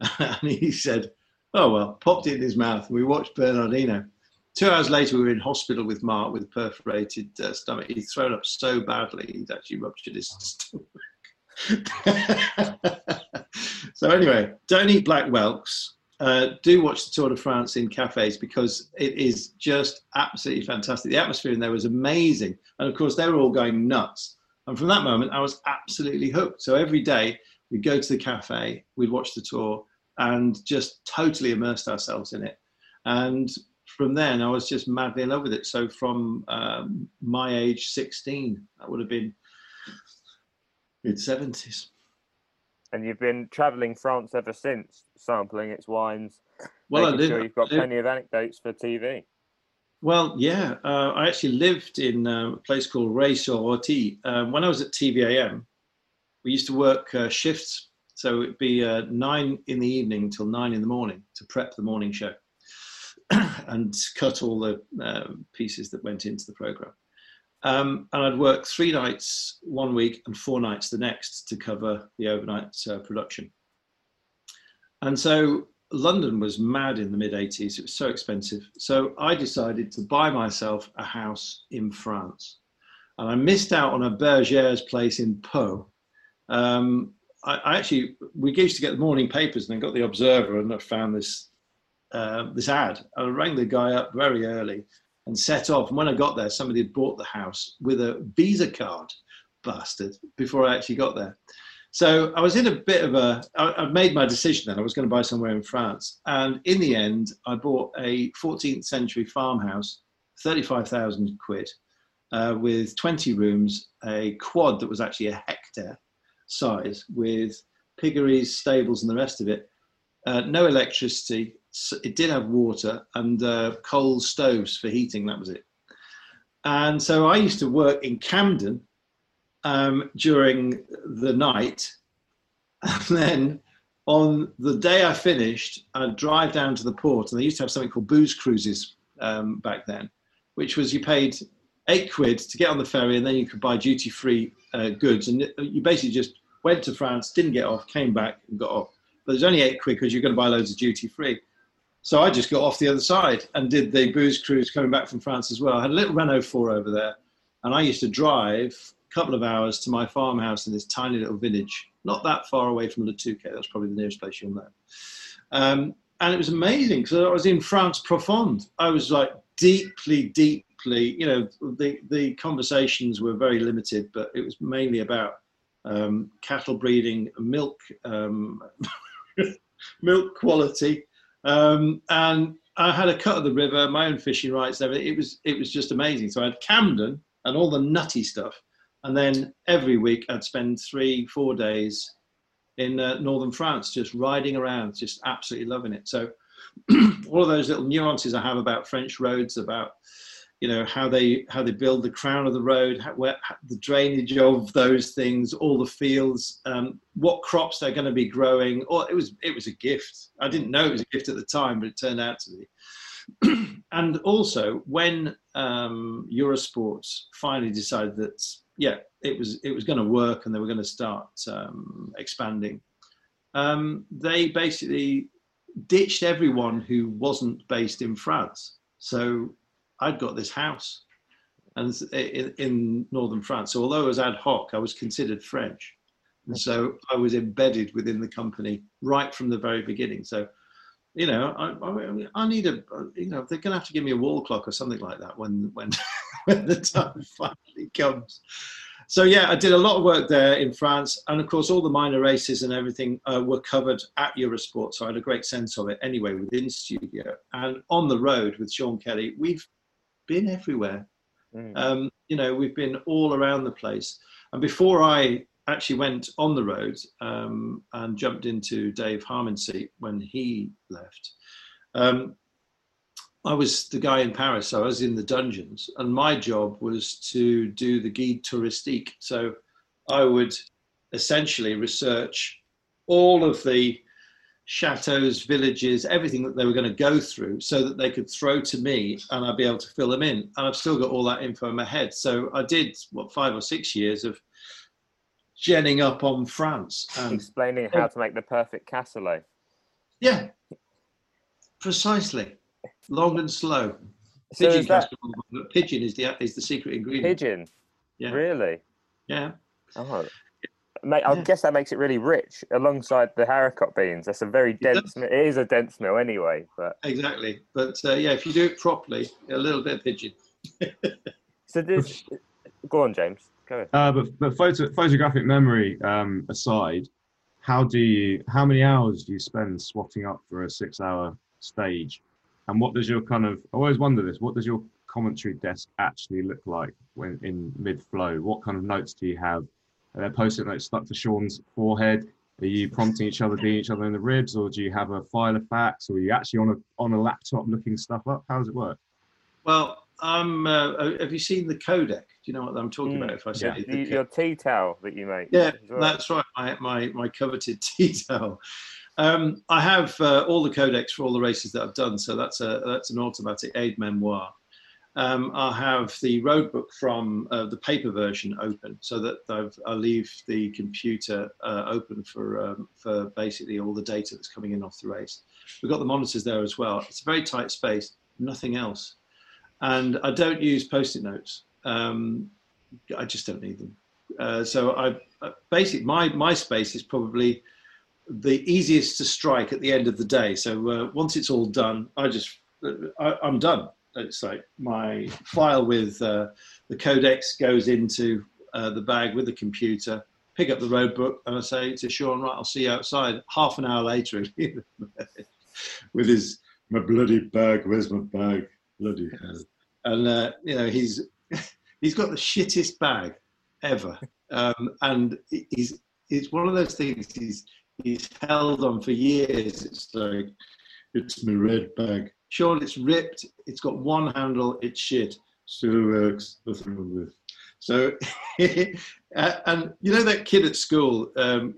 It. <laughs> and he said Oh well, popped it in his mouth. We watched Bernard Hinault. Two hours later, we were in hospital with Mark with perforated uh, stomach. He'd thrown up so badly, he'd actually ruptured his stomach. <laughs> so anyway, don't eat black whelks. Uh, do watch the Tour de France in cafes because it is just absolutely fantastic. The atmosphere in there was amazing, and of course they were all going nuts. And from that moment, I was absolutely hooked. So every day we'd go to the cafe, we'd watch the tour, and just totally immersed ourselves in it. And from then, I was just madly in love with it. So from um, my age, 16, that would have been mid 70s. And you've been travelling France ever since, sampling its wines. Well, I did. Sure you've got plenty of anecdotes for TV. Well, yeah, uh, I actually lived in uh, a place called Ray-sur-Orthie. Uh, when I was at TVAM, we used to work uh, shifts so it'd be uh, nine in the evening till nine in the morning to prep the morning show <clears throat> and cut all the uh, pieces that went into the program. Um, and I'd work three nights one week and four nights the next to cover the overnight uh, production. And so London was mad in the mid 80s. It was so expensive. So I decided to buy myself a house in France. And I missed out on a Bergère's place in Pau. Um, I, I, actually we used to get the morning papers and then got the Observer and I found this uh, this ad. I rang the guy up very early and set off. And when I got there, somebody had bought the house with a Visa card, bastard, before I actually got there. So I was in a bit of a. I, I made my decision then. I was going to buy somewhere in France, and in the end, I bought a 14th century farmhouse, 35,000 quid, uh, with 20 rooms, a quad that was actually a hectare size with piggeries, stables, and the rest of it. Uh, no electricity. It did have water and uh, coal stoves for heating. That was it. And so I used to work in Camden um, during the night, and then on the day I finished, I'd drive down to the port, and they used to have something called booze cruises um, back then, which was you paid eight quid to get on the ferry, and then you could buy duty free uh, goods, and you basically just went to France, didn't get off, came back and got off. But there's only eight quid because you're going to buy loads of duty free. So I just got off the other side and did the booze cruise coming back from France as well. I had a little Renault 4 over there, and I used to drive a couple of hours to my farmhouse in this tiny little village, not that far away from Le Touquet. That's probably the nearest place you'll know. Um, and it was amazing because I was in France profonde. I was like deeply, deeply, you know, the, the conversations were very limited, but it was mainly about um, cattle breeding, milk, um, <laughs> milk quality, um, and I had a cut of the river, my own fishing rights, everything. It was it was just amazing. So I had Camden and all the nutty stuff, and then every week I'd spend three, four days in uh, northern France, just riding around, just absolutely loving it. So <clears throat> all of those little nuances I have about French roads, about you know how they how they build the crown of the road how, where, how, the drainage of those things all the fields um, what crops they're going to be growing. Or it was it was a gift. I didn't know it was a gift at the time but it turned out to be. <clears throat> And also when um, eurosports finally decided that yeah it was it was going to work and they were going to start um, expanding um, they basically ditched everyone who wasn't based in france. So I'd got this house and in, in, northern France. So although I was ad hoc, I was considered French. And so I was embedded within the company right from the very beginning. So, you know, I, I, I need a, you know, they're going to have to give me a wall clock or something like that when, when, <laughs> when the time <laughs> finally comes. So yeah, I did a lot of work there in France, and of course, all the minor races and everything uh, were covered at Eurosport. So I had a great sense of it anyway within studio and on the road with Sean Kelly. We've been everywhere. Mm. Um, you know, we've been all around the place. And before I actually went on the road um, and jumped into Dave Harmon's seat when he left, um, I was the guy in Paris. So I was in the dungeons, and my job was to do the guide touristique. So I would essentially research all of the chateaus, villages, everything that they were going to go through so that they could throw to me and I'd be able to fill them in. And I've still got all that info in my head. So I did, what, five or six years of genning up on France. And, Explaining how to make the perfect cassoulet. Yeah, precisely. Long and slow. So pigeon, that... pigeon is the, is the secret ingredient. Pigeon? Yeah. Really? Yeah. Oh, Mate, I guess that makes it really rich alongside the haricot beans. That's a very dense. It, it is a dense meal anyway, but exactly. But uh, yeah, if you do it properly, a little bit of pigeon. so this, go on, James. Go ahead. Uh, but but photo, photographic memory um, aside, how do you? How many hours do you spend swatting up for a six-hour stage? And what does your kind of? I always wonder this. What does your commentary desk actually look like when in mid-flow? What kind of notes do you have? Are there post-it notes stuck to Sean's forehead? Are you prompting each other, beating each other in the ribs, or do you have a file of facts, or are you actually on a on a laptop looking stuff up? How does it work? Well, um, uh, have you seen the codec? Do you know what I'm talking mm, about? If I say yeah. the, your tea towel that you make. Yeah, well. that's right. My, my my coveted <laughs> tea towel. Um, I have uh, all the codecs for all the races that I've done, so that's a that's an automatic aide-memoire um, I'll have the roadbook from uh, the paper version open so that I've, i leave the computer uh, open for, um, for basically all the data that's coming in off the race. We've got the monitors there as well. It's a very tight space, nothing else. And I don't use post-it notes. Um, I just don't need them. Uh, so I uh, basically my my space is probably the easiest to strike at the end of the day. So uh, once it's all done, I just uh, I, I'm done it's like my file with uh, the codex goes into uh, the bag with the computer, pick up the road book, and I say to Sean, right, I'll see you outside. Half an hour later, <laughs> with his, my bloody bag, where's my bag? Bloody hell. And, uh, you know, he's, <laughs> he's got the shittest bag ever. Um, and he's, it's one of those things he's, he's held on for years. It's like, it's my red bag. Sean, it's ripped. It's got one handle. It's shit. Still works. Nothing wrong with. So, <laughs> and you know that kid at school. Um,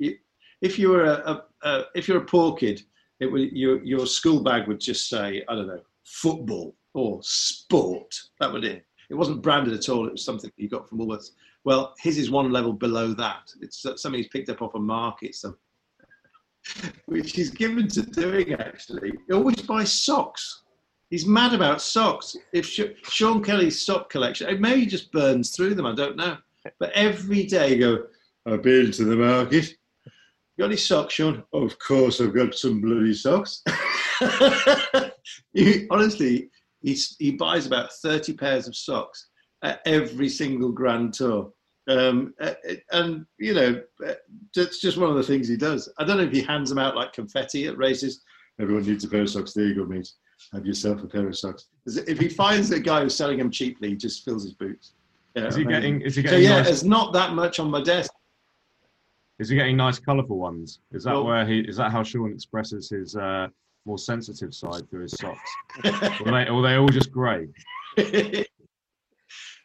if you were a, a, a if you're a poor kid, it would your your school bag would just say I don't know football or sport. That would it. It wasn't branded at all. It was something you got from Woolworths. Well, his is one level below that. It's something he's picked up off a market, so, <laughs> which he's given to doing actually. He always buys socks. He's mad about socks. If Sean Kelly's sock collection, it maybe he just burns through them. I don't know. But every day, you go, I've been to the market. Got any socks, Sean? Oh, of course, I've got some bloody socks. <laughs> he, honestly, he buys about 30 pairs of socks at every single grand tour. Um, and, you know, that's just one of the things he does. I don't know if he hands them out like confetti at races. Everyone needs a pair of socks. There you go, mate. Have yourself a pair of socks. If he finds a guy who's selling them cheaply, he just fills his boots. Yeah, is he getting? Is he getting? So yeah, nice, there's not that much on my desk. Is he getting nice, colourful ones? Is that well, where he? Is that how Sean expresses his uh, more sensitive side through his socks? <laughs> or, they, or they all just grey? <laughs>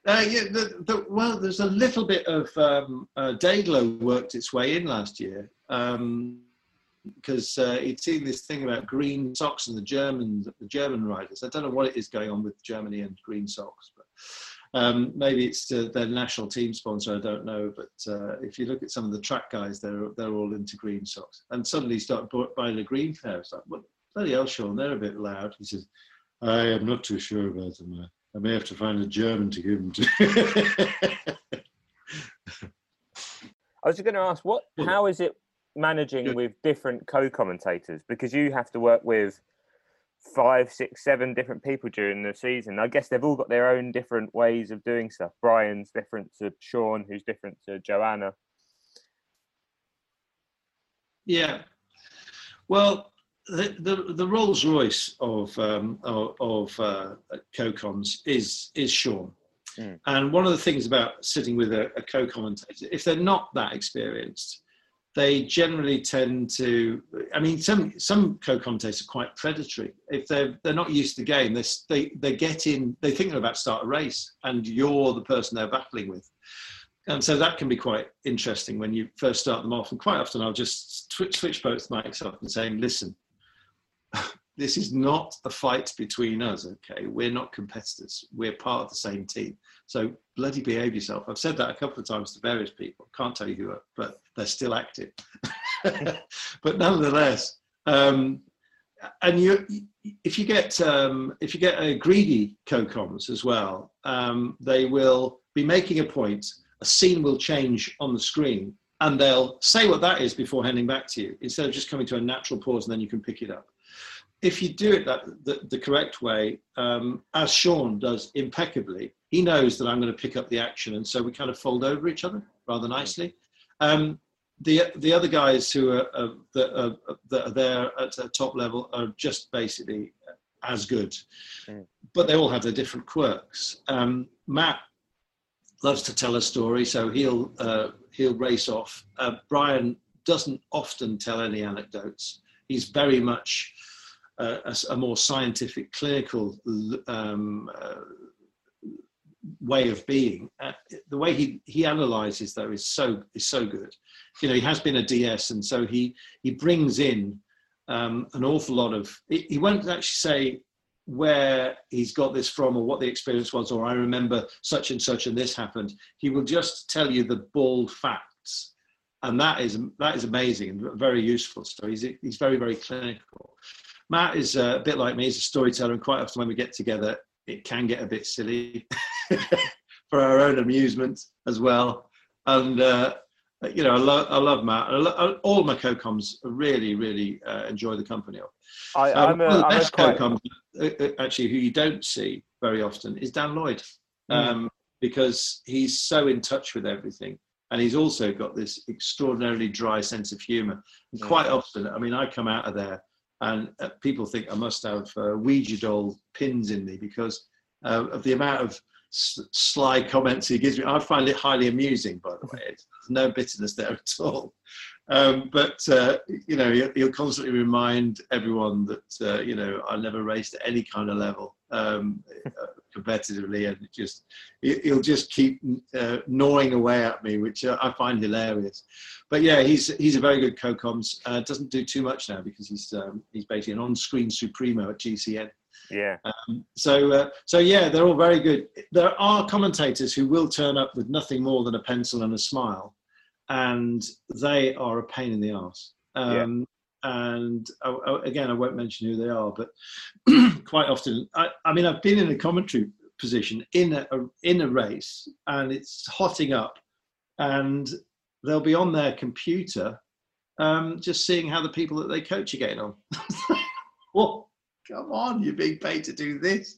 Uh, yeah, the, the, well, there's a little bit of um, uh, worked its way in last year because um, uh, he'd seen this thing about green socks and the German the German riders. I don't know what it is going on with Germany and green socks, but um, maybe it's uh, their national team sponsor. I don't know, but uh, if you look at some of the track guys, they're they're all into green socks. And suddenly you start buying a green pair. It's like, what bloody hell, Sean? They're a bit loud. He says, I am not too sure about them. I may have to find a German to give them to. <laughs> I was just going to ask, what? How is it managing with different co-commentators? Because you have to work with five, six, seven different people during the season. I guess they've all got their own different ways of doing stuff. Brian's different to Sean, who's different to Joanna. Yeah. Well, the, the, the Rolls Royce of um, of, of uh, co-coms is is Sean. Mm. And one of the things about sitting with a, a co-commentator, if they're not that experienced, they generally tend to i mean some some co-commentators are quite predatory if they're they're not used to the game they they, they get in they think they're about to start a race and you're the person they're battling with and so that can be quite interesting when you first start them off and quite often i'll just switch, switch both mics up and saying listen this is not a fight between us, okay? We're not competitors. We're part of the same team. So bloody behave yourself. I've said that a couple of times to various people. Can't tell you who, but they're still active. <laughs> but nonetheless, um, and you, if you get um, if you get a greedy co-coms as well, um, they will be making a point. A scene will change on the screen, and they'll say what that is before handing back to you, instead of just coming to a natural pause and then you can pick it up if you do it that the, the correct way, um, as Sean does impeccably, he knows that I'm going to pick up the action, and so we kind of fold over each other rather nicely. Um, the the other guys who are, uh, that, are that are there at a top level are just basically as good, mm. but they all have their different quirks. Um, Matt loves to tell a story, so he'll uh, he'll race off. Uh, Brian doesn't often tell any anecdotes. He's very much a, a, more scientific, clinical um, uh, way of being. Uh, the way he he analyzes though is so is so good. You know, he has been a DS, and so he he brings in um, an awful lot of. He, won't actually say where he's got this from or what the experience was, or I remember such and such and this happened. He will just tell you the bald facts, and that is that is amazing and very useful. So he's he's very very clinical. Matt is uh, a bit like me. He's a storyteller, and quite often when we get together, it can get a bit silly <laughs> for our own amusement as well. And uh, you know, I, lo- I love Matt. I lo- all my co-coms really, really uh, enjoy the company of. I, um, one of the best co-coms, uh, uh, actually, who you don't see very often, is Dan Lloyd, mm. um, because he's so in touch with everything, and he's also got this extraordinarily dry sense of humour. And mm. quite often, I mean, I come out of there and uh, people think I must have uh, Ouija doll pins in me because uh, of the amount of sly comments he gives me. I find it highly amusing, by the way. There's no bitterness there at all. Um, but uh, you know, he'll, he'll, constantly remind everyone that uh, you know I never raced at any kind of level. Um, uh, competitively, and it just he'll just keep uh, gnawing away at me, which uh, I find hilarious. But yeah, he's he's a very good co-coms. Uh, doesn't do too much now because he's um, he's basically an on-screen supremo at GCN. Yeah. Um, so uh, so yeah, they're all very good. There are commentators who will turn up with nothing more than a pencil and a smile, and they are a pain in the ass. Um, yeah and uh, again, I won't mention who they are, but <clears throat> quite often, I, I, mean, I've been in a commentary position in a, a, in a race, and it's hotting up, and they'll be on their computer, um, just seeing how the people that they coach are getting on. <laughs> well, come on, you're being paid to do this.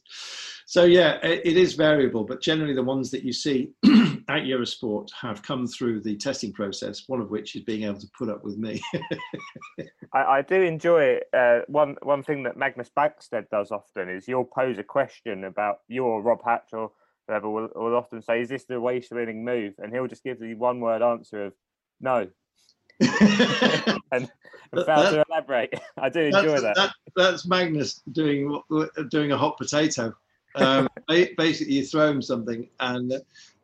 So yeah, it, it is variable, but generally the ones that you see <clears throat> at Eurosport have come through the testing process. One of which is being able to put up with me. <laughs> I, I, do enjoy it. Uh, one one thing that Magnus Bäckstedt does often is you'll pose a question about you or Rob Hatch or whoever will, will often say, "Is this the race winning move?" And he'll just give the one word answer of no. <laughs> and, and fail to elaborate. <laughs> I do enjoy that. that. That's Magnus doing doing a hot potato. Um, basically, you throw him something, and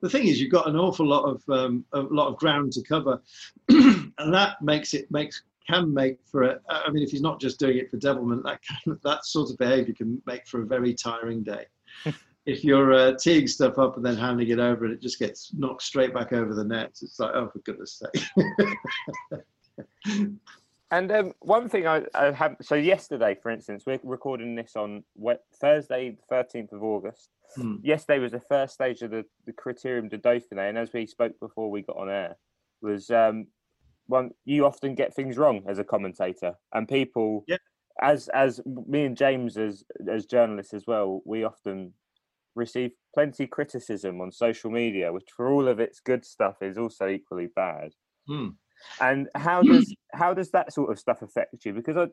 the thing is, you've got an awful lot of um, a lot of ground to cover, <clears throat> and that makes it makes can make for a. I mean, if he's not just doing it for devilment, that can, <laughs> that sort of behaviour can make for a very tiring day. <laughs> if you're uh, teeing stuff up and then handing it over, and it just gets knocked straight back over the net, it's like, oh, for goodness sake. <laughs> And um, one thing I, I, have so yesterday, for instance, we're recording this on Thursday, the 13th of August. Hmm. Yesterday was the first stage of the, the Criterium de Dauphiné, and as we spoke before we got on air, was um, one you often get things wrong as a commentator, and people, yeah. as as me and James as as journalists as well, we often receive plenty criticism on social media, which for all of its good stuff is also equally bad. Hmm. And <clears throat> how does how does that sort of stuff affect you? Because I,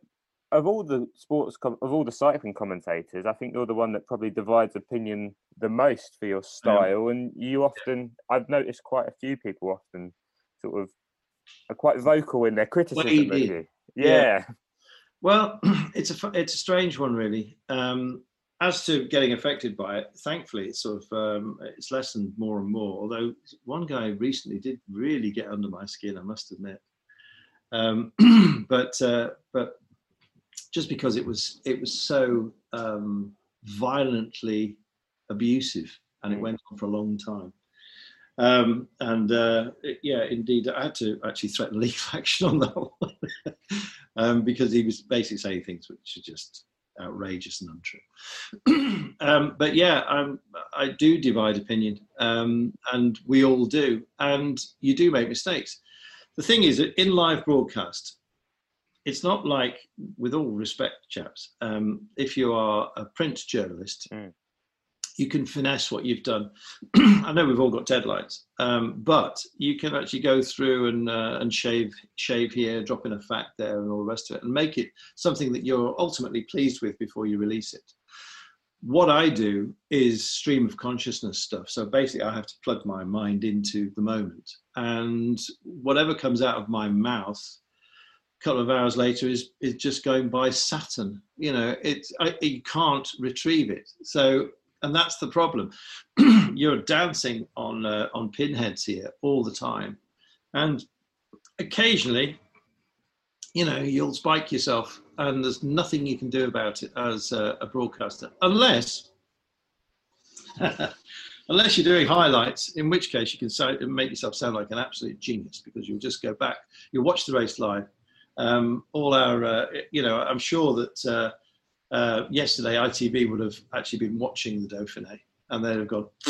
of all the sports com- of all the cycling commentators, I think you're the one that probably divides opinion the most for your style, and you often I've noticed quite a few people often sort of are quite vocal in their criticism of you. Yeah. yeah. Well, <clears throat> it's a it's a strange one, really. Um, as to getting affected by it, thankfully, it's sort of um, it's lessened more and more. Although one guy recently did really get under my skin, I must admit. Um, <clears throat> but uh, but just because it was it was so um, violently abusive and it mm. went on for a long time. Um, and uh, it, yeah, indeed, I had to actually threaten <laughs> legal action on that one <laughs> um, because he was basically saying things which are just outrageous and untrue. <clears throat> um, but yeah, I'm, I do divide opinion, um, and we all do, and you do make mistakes. The thing is that in live broadcast, it's not like, with all respect, chaps, um, if you are a print journalist, mm you can finesse what you've done. <clears throat> I know we've all got deadlines, um, but you can actually go through and uh, and shave shave here, drop in a fact there, and all the rest of it, and make it something that you're ultimately pleased with before you release it. What I do is stream of consciousness stuff. So basically, I have to plug my mind into the moment, and whatever comes out of my mouth a couple of hours later is is just going by Saturn. You know, it's I, you can't retrieve it. So and that's the problem. <clears throat> You're dancing on uh, on pinheads here all the time, and occasionally, you know, you'll spike yourself, and there's nothing you can do about it as a, a broadcaster, unless. <laughs> unless you're doing highlights, in which case you can make yourself sound like an absolute genius because you'll just go back, you'll watch the race live. Um, all our, uh, you know, I'm sure that uh, uh, yesterday ITV would have actually been watching the Dauphiné and they'd have gone <laughs>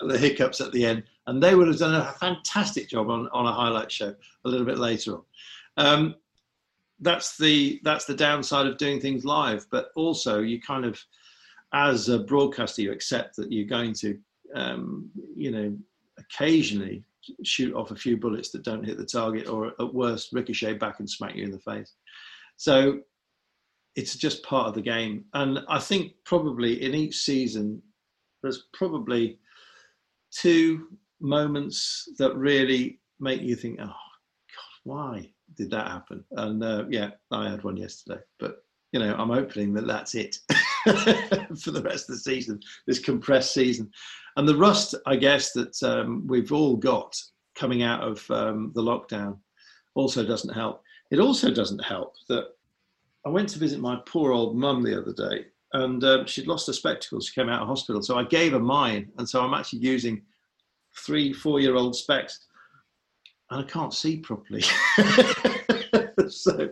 the hiccups at the end, and they would have done a fantastic job on, on a highlight show a little bit later on. Um, that's the that's the downside of doing things live, but also you kind of, as a broadcaster, you accept that you're going to, um, you know, occasionally shoot off a few bullets that don't hit the target, or at worst ricochet back and smack you in the face. So it's just part of the game. And I think probably in each season, there's probably two moments that really make you think, oh, God, why did that happen? And uh, yeah, I had one yesterday, but you know, I'm hoping that that's it <laughs> for the rest of the season, this compressed season. And the rust, I guess, that um, we've all got coming out of um, the lockdown also doesn't help. It also doesn't help that I went to visit my poor old mum the other day and um, she'd lost her spectacles. She came out of hospital. So I gave her mine. And so I'm actually using three, four year old specs and I can't see properly. <laughs> so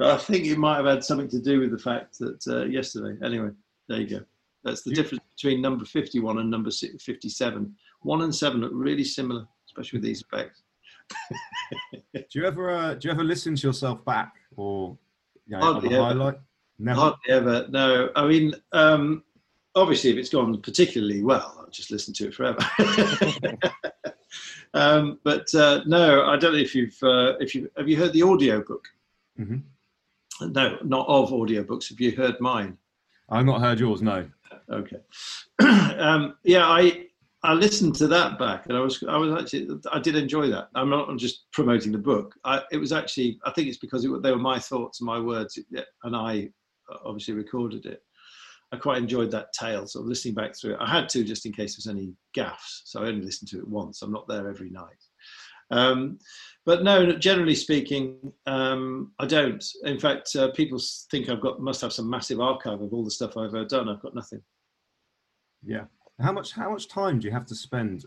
I think it might have had something to do with the fact that uh, yesterday. Anyway, there you go. That's the difference between number 51 and number 57. One and seven look really similar, especially with these specs. do you ever uh, do you ever listen to yourself back or you know, Hardly ever. highlight? Never. Hardly ever. No, I mean, um, obviously, if it's gone particularly well, I'll just listen to it forever. <laughs> um, but uh, no, I don't know if you've uh, if you have you heard the audio book. Mhm. No, not of audiobooks. Have you heard mine? I've not heard yours. No. Okay. <clears throat> um, yeah, I I listened to that back, and I was I was actually I did enjoy that. I'm not just promoting the book. I, it was actually I think it's because it, they were my thoughts and my words, and I obviously recorded it. I quite enjoyed that tale. So listening back through it, I had to just in case there's any gaffs. So I only listened to it once. I'm not there every night. Um, but no, generally speaking, um, I don't. In fact, uh, people think I've got must have some massive archive of all the stuff I've ever done. I've got nothing. Yeah. How much how much time do you have to spend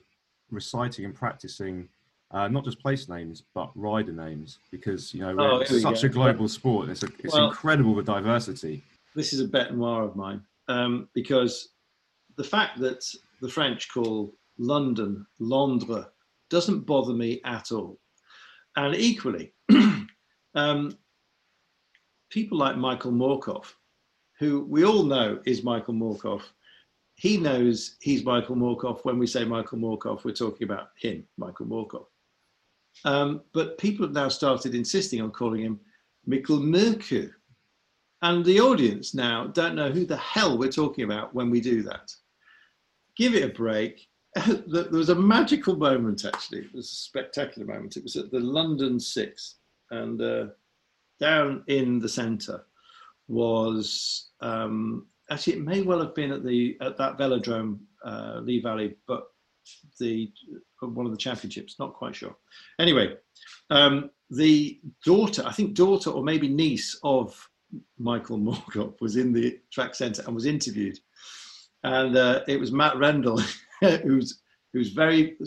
reciting and practicing uh, not just place names but rider names? Because you know Oh, it's such go. a global sport. It's a, it's Well- incredible the diversity. This is a bête noire of mine um, because the fact that the French call London Londres doesn't bother me at all. And equally, <clears throat> um, people like Michael Moorcock, who we all know is Michael Moorcock, he knows he's Michael Moorcock. When we say Michael Moorcock, we're talking about him, Michael Moorcock. Um, but people have now started insisting on calling him Mikkel Merkur. And the audience now don't know who the hell we're talking about when we do that. Give it a break. <laughs> there was a magical moment, actually. It was a spectacular moment. It was at the London Six, and uh, down in the centre was um, actually it may well have been at the at that velodrome, uh, Lee Valley, but the one of the championships. Not quite sure. Anyway, um, the daughter, I think daughter or maybe niece of Michael Moorcock was in the track centre and was interviewed, and uh, it was Matt Rendell <laughs> who's who's very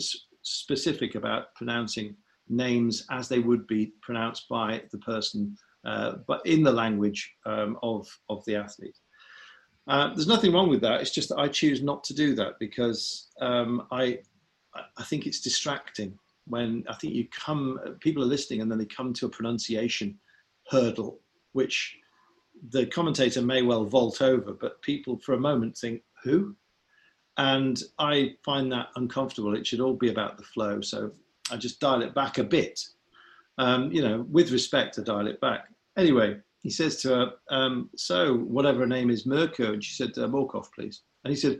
specific about pronouncing names as they would be pronounced by the person, uh, but in the language um, of of the athlete. Uh, there's nothing wrong with that. It's just that I choose not to do that because um, I I think it's distracting when I think you come people are listening and then they come to a pronunciation hurdle which the commentator may well vault over, but people for a moment think, who? And I find that uncomfortable. It should all be about the flow. So I just dial it back a bit. Um, you know, with respect, I dial it back. Anyway, he says to her, um, so whatever her name is, Mirko. And she said, uh, Morkov, please. And he said,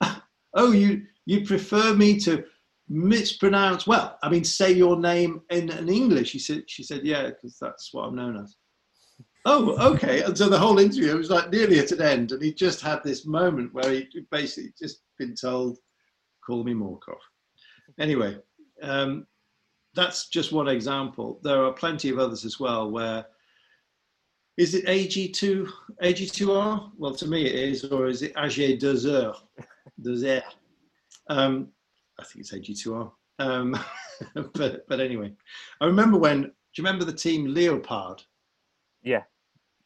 <laughs> oh, you, you prefer me to mispronounce, well, I mean, say your name in, in English. He said, she said, yeah, because that's what I'm known as. Oh, okay. And so the whole interview was like nearly at an end, and he just had this moment where he basically just been told, "Call me Morkov." Anyway, um, that's just one example. There are plenty of others as well. Where is it AG2 AG2R? Well, to me it is, or is it AG2R? Deux um, I think it's AG2R. Um, <laughs> but but anyway, I remember when. Do you remember the team Leopard? Yeah.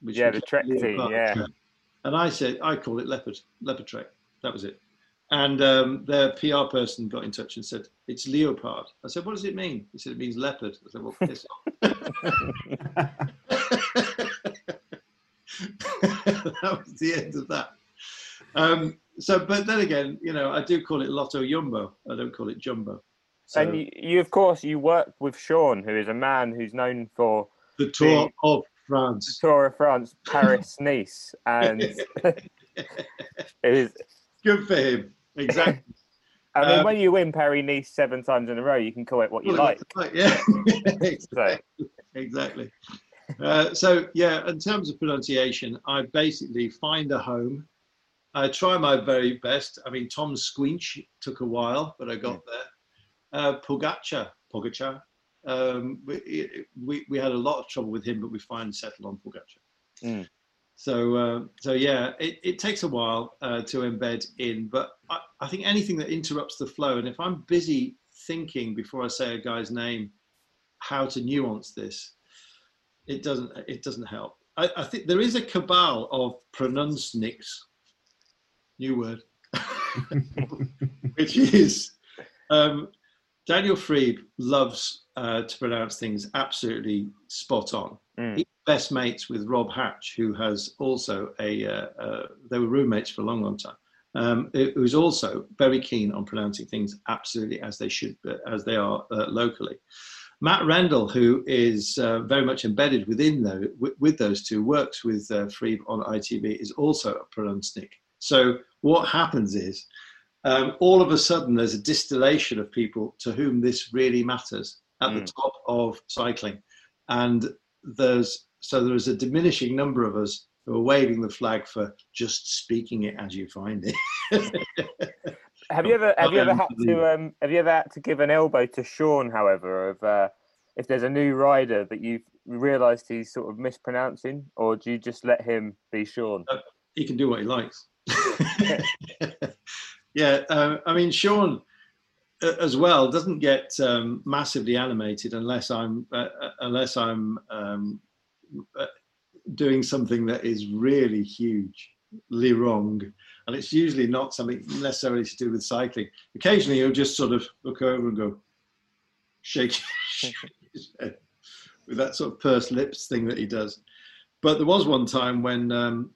which Yeah, the call Trek team, yeah. Trek. And I said, I call it Leopard, Leopard Trek. That was it. And um, their PR person got in touch and said, it's Leopard. I said, what does it mean? He said, it means leopard. I said, well, piss off. <laughs> <laughs> that was the end of that. Um, so, but then again, you know, I do call it Lotto Jumbo. I don't call it Jumbo. So and you, you, of course, you work with Sean, who is a man who's known for the Tour the- of the France. Tour of France, Paris, Nice, <laughs> and <laughs> it is. Good for him. Exactly. I mean, Um, when you win Paris Nice seven times in a row, you can call it what you like. Yeah. So, exactly. Uh, so yeah, in terms of pronunciation, I basically find a home. I try my very best. I mean, Tom Squinch took a while, but I got there. Uh, Pogacar, Pogacar. Um, we, we we had a lot of trouble with him, but we finally settled on Pogacar. Mm. So uh, so yeah, it, it takes a while uh, to embed in, but I, I think anything that interrupts the flow, and if I'm busy thinking before I say a guy's name, how to nuance this, it doesn't it doesn't help. I, I think there is a cabal of pronuncianics, new word, <laughs> which is um, Daniel Friebe loves uh, to pronounce things absolutely spot on. Mm. He's best mates with Rob Hatch, who has also a uh, uh, they were roommates for a long, long time. Um, who was also very keen on pronouncing things absolutely as they should, as they are uh, locally. Matt Rendell, who is uh, very much embedded within those, with, with those two, works with uh, Friebe on ITV, is also a pronuncianic. So what happens is, um, all of a sudden, there's a distillation of people to whom this really matters at the Mm. top of cycling, and there's so there is a diminishing number of us who are waving the flag for just speaking it as you find it. <laughs> Have you ever have you ever had to um, have you ever had to give an elbow to Sean, however, of uh, if there's a new rider that you've realised he's sort of mispronouncing, or do you just let him be Sean? he can do what he likes. <laughs> <laughs> yeah, uh, I mean, Sean uh, as well doesn't get um, massively animated unless I'm uh, uh, unless I'm um, uh, doing something that is really hugely wrong, and it's usually not something necessarily to do with cycling. Occasionally, he'll just sort of look over and go, shake <laughs> with that sort of pursed lips thing that he does. But there was one time when um,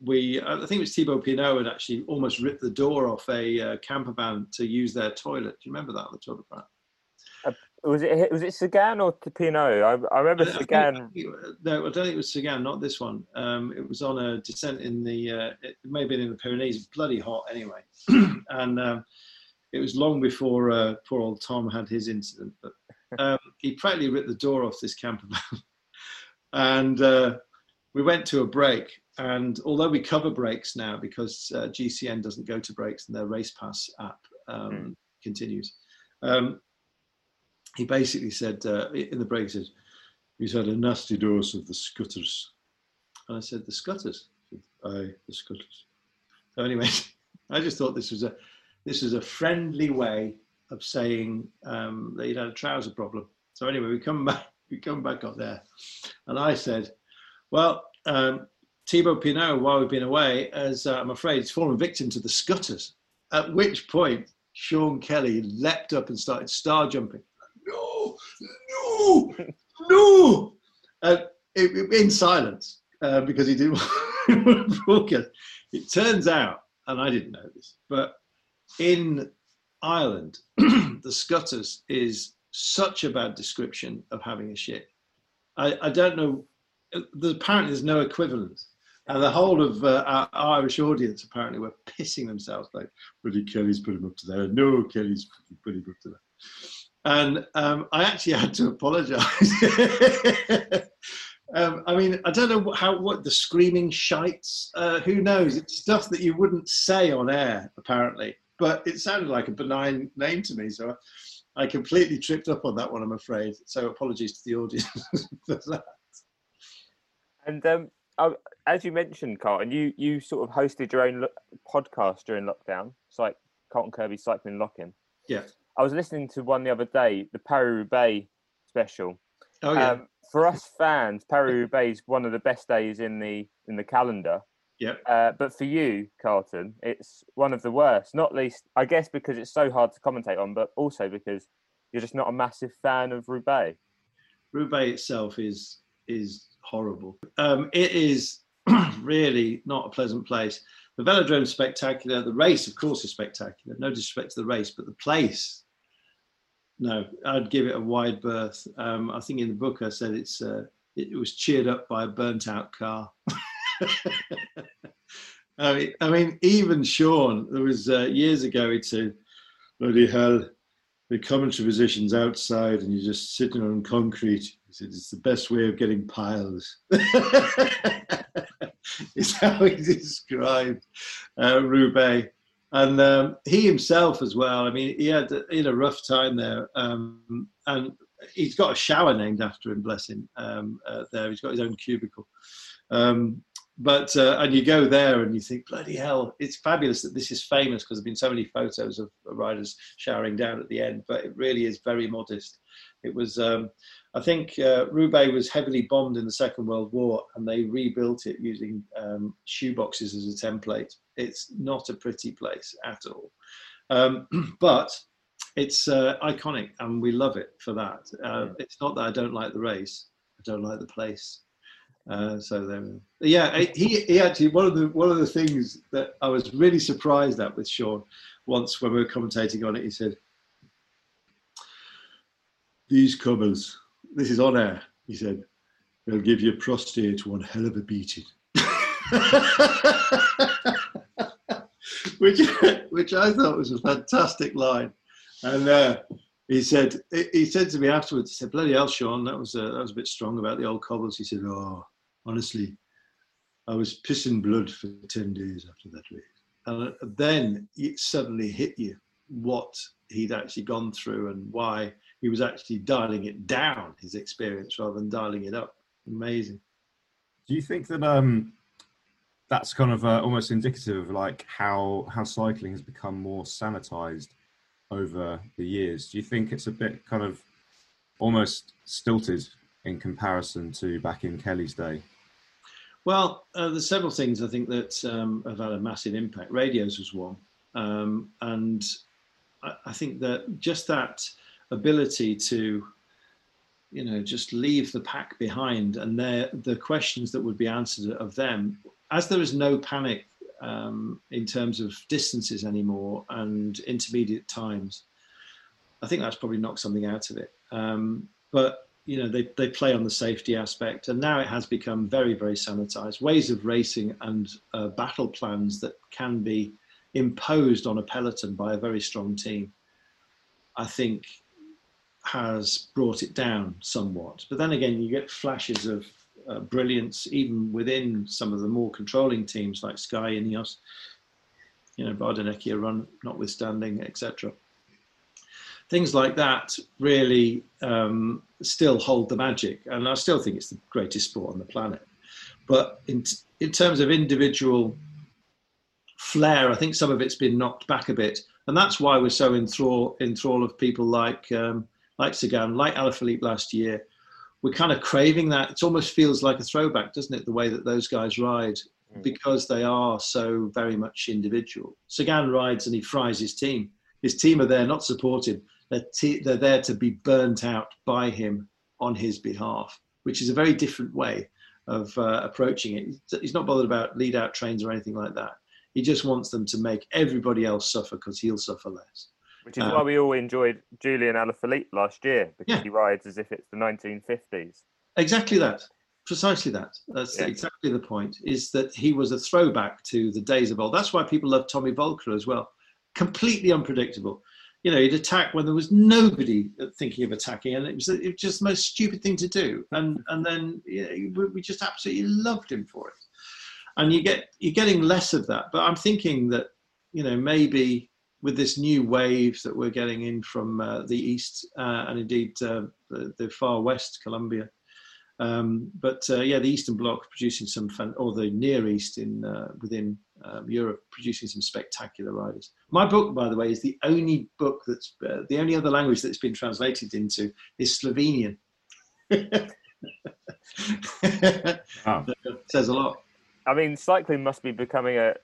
we, I think it was Thibaut Pinot had actually almost ripped the door off a uh, camper van to use their toilet. Do you remember that the de France? Was it was it Sagan or Pinot? I, I remember I Sagan. I think no, I don't think it was Sagan, not this one. Um, it was on a descent in the, uh, it may have been in the Pyrenees, bloody hot anyway. <clears throat> and um, it was long before uh, poor old Tom had his incident. But um, <laughs> he practically ripped the door off this camper van. <laughs> and uh, we went to a break. And although we cover breaks now because uh, GCN doesn't go to breaks and their Race Pass app um, Mm. continues, um, he basically said uh, in the break, he said, he's had a nasty dose of the scutters. And I said, the scutters? Aye, the scutters. So anyway, <laughs> I just thought this was a this was a friendly way of saying um, that he'd had a trouser problem. So anyway, we come <laughs> back we come back up there, and I said, well. Um, Thibaut Pinot, while we've been away, as uh, I'm afraid, he's fallen victim to the scutters. At which point, Sean Kelly leapt up and started star jumping. <laughs> No! Uh, it, it- in silence uh, because he didn't want to broadcast. It turns out, and I didn't know this, but in Ireland, <clears throat> the scutters is such a bad description of having a shit. I, I don't know. There's, apparently, there's no equivalent. And the whole of uh, our Irish audience apparently were pissing themselves like, Willie Kelly's put him up to there. No, Kelly's put him up to there. And um, I actually had to apologise. <laughs> um, I mean, I don't know what- how what the screaming shites. Uh, who knows? It's stuff that you wouldn't say on air, apparently. But it sounded like a benign name to me, so I completely tripped up on that one. I'm afraid. So apologies to the audience <laughs> for that. And um, as you mentioned, Carlton, you you sort of hosted your own lo- podcast during lockdown. It's like Carlton Kirby Cycling Lock-in. Yeah. I was listening to one the other day, the Paris Roubaix special. Oh yeah. Um, for us fans, Paris Roubaix is one of the best days in the in the calendar. Yep. Uh, but for you, Carlton, it's one of the worst. Not least, I guess, because it's so hard to commentate on, but also because you're just not a massive fan of Roubaix. Roubaix itself is is horrible. Um, it is <clears throat> really not a pleasant place. The velodrome is spectacular. The race, of course, is spectacular. No disrespect to the race, but the place, no, I'd give it a wide berth. Um, I think in the book I said it's uh, it, was cheered up by a burnt out car. <laughs> I mean, I mean, even Sean, there was uh, years ago, he'd said, "Bloody hell, the commentary position's outside, and you're just sitting on concrete. He said it's the best way of getting piles. <laughs> is how he described uh, Roubaix. And um, he himself as well. I mean, he had, he had a rough time there. Um, and he's got a shower named after him, bless him, um, uh, there. He's got his own cubicle. Um, but uh, and you go there and you think bloody hell it's fabulous that this is famous because there've been so many photos of riders showering down at the end but it really is very modest it was um, i think uh, roubaix was heavily bombed in the second world war and they rebuilt it using um, shoeboxes as a template. It's not a pretty place at all. Um, <clears throat> but it's uh, iconic and we love it for that. Uh, it's not that i don't like the race i don't like the place. Uh, so then, yeah, he he actually one of the one of the things that I was really surprised at with Sean once when we were commentating on it, he said, "These cobbles, this is on air." He said, "They'll give your prostate one hell of a beating," <laughs> which which I thought was a fantastic line, and. Uh, he said he said to me afterwards, he said, Bloody hell, Sean, that was a, that was a bit strong about the old cobbles. He said, Oh, honestly, I was pissing blood for 10 days after that race. And then it suddenly hit you what he'd actually gone through and why he was actually dialing it down, his experience, rather than dialing it up. Amazing. Do you think that um, that's kind of uh, almost indicative of like how how cycling has become more sanitized over the years? Do you think it's a bit kind of almost stilted in comparison to back in Kelly's day? Well, uh, there's several things I think that um, have had a massive impact. Radios was one, um, and I, I, think that just that ability to, you know, just leave the pack behind, and the questions that would be answered of them, as there is no panic um, in terms of distances anymore and intermediate times. I think that's probably knocked something out of it. Um, but you know they, they play on the safety aspect and now it has become very very sanitized ways of racing and uh, battle plans that can be imposed on a peloton by a very strong team i think has brought it down somewhat but then again you get flashes of uh, brilliance even within some of the more controlling teams like sky ineos you know Bardonecchia run notwithstanding etc things like that really um, still hold the magic. And I still think it's the greatest sport on the planet. But in, in terms of individual flair, I think some of it's been knocked back a bit. And that's why we're so enthrall of people like, um, like Sagan, like Alaphilippe last year. We're kind of craving that. It almost feels like a throwback, doesn't it? The way that those guys ride mm. because they are so very much individual. Sagan rides and he fries his team. His team are there, not supported. They're, t- they're there to be burnt out by him on his behalf, which is a very different way of uh, approaching it. He's not bothered about lead out trains or anything like that. He just wants them to make everybody else suffer because he'll suffer less. Which is um, why we all enjoyed Julian Alaphilippe last year because yeah. he rides as if it's the 1950s. Exactly that. Precisely that. That's yeah. exactly the point. Is that he was a throwback to the days of old. That's why people love Tommy Voeckler as well. Completely unpredictable you know, he'd attack when there was nobody thinking of attacking, and it was, it was just the most stupid thing to do. And and then you know, we just absolutely loved him for it. And you get you're getting less of that. But I'm thinking that you know maybe with this new wave that we're getting in from uh, the east uh, and indeed uh, the, the, far west, Colombia, um, but uh, yeah, the Eastern Bloc producing some, fun, or the Near East in uh, within um, Europe producing some spectacular riders. My book, by the way, is the only book that's uh, the only other language that's been translated into is Slovenian. <laughs> wow. <laughs> says a lot. I mean, cycling must be becoming a,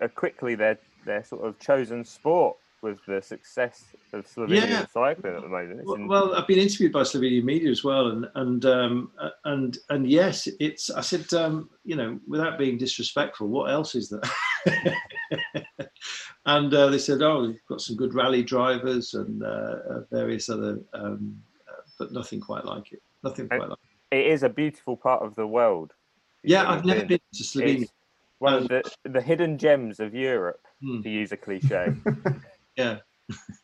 a quickly their their sort of chosen sport with the success of Slovenian yeah. cycling at the moment. Well, well, I've been interviewed by Slovenian media as well, and and um, and and yes, it's. I said, um, you know, without being disrespectful, what else is there? <laughs> and uh, they said, oh, we've got some good rally drivers and uh, uh various other, um, uh, but nothing quite like it. Nothing quite like it. It is a beautiful part of the world. Yeah, I've never been, been to Slovenia. It's one of the, the hidden gems of Europe, hmm. to use a cliche. <laughs> Yeah.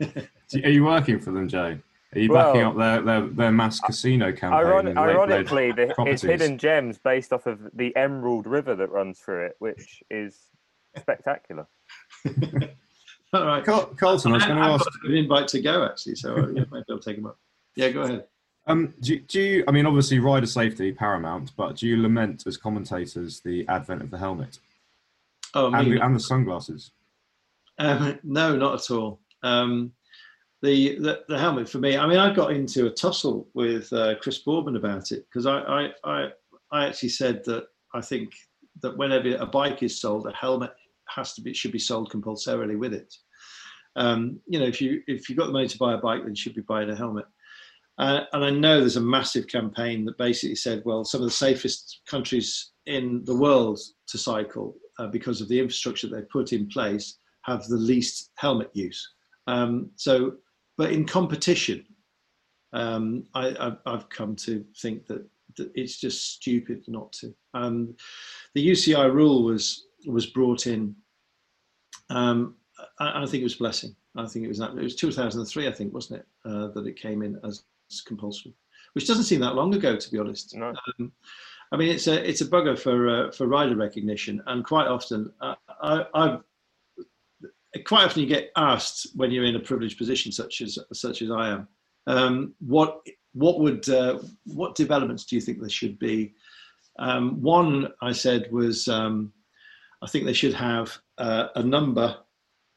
<laughs> Are you working for them, Jay? Are you backing Well- up their, their, their mass casino campaign? Ironi- and late- late ironically, the, it's hidden gems based off of the Emerald River that runs through it, which is spectacular. <laughs> All right. Carl- Carlton, I was going to I've ask. got an invite to go actually, so uh, yeah, maybe I'll take him up. Yeah, go ahead. Um, do, do you? I mean, obviously, rider safety paramount, but do you lament as commentators the advent of the helmet Oh, and the, and the sunglasses? Um, no, not at all. Um, the, the the helmet for me. I mean, I got into a tussle with uh, Chris Boardman about it because I, I I I actually said that I think that whenever a bike is sold, a helmet has to be should be sold compulsorily with it. Um, you know, if you if you've got the money to buy a bike, then you should be buying a helmet. Uh, and I know there's a massive campaign that basically said, well, some of the safest countries in the world to cycle uh, because of the infrastructure they've put in place have the least helmet use. Um, so, but in competition, um, I, I've, I've come to think that, that it's just stupid not to. Um, the UCI rule was was brought in. Um, I, I think it was a blessing. I think it was that. It was 2003, I think, wasn't it, uh, that it came in as compulsory, which doesn't seem that long ago, to be honest. No. I mean, it's a it's a bugger for uh, for rider recognition, and quite often, uh, I, I've quite often you get asked when you're in a privileged position, such as such as I am, um, what what would uh, what developments do you think there should be? Um, one I said was um, I think they should have uh, a number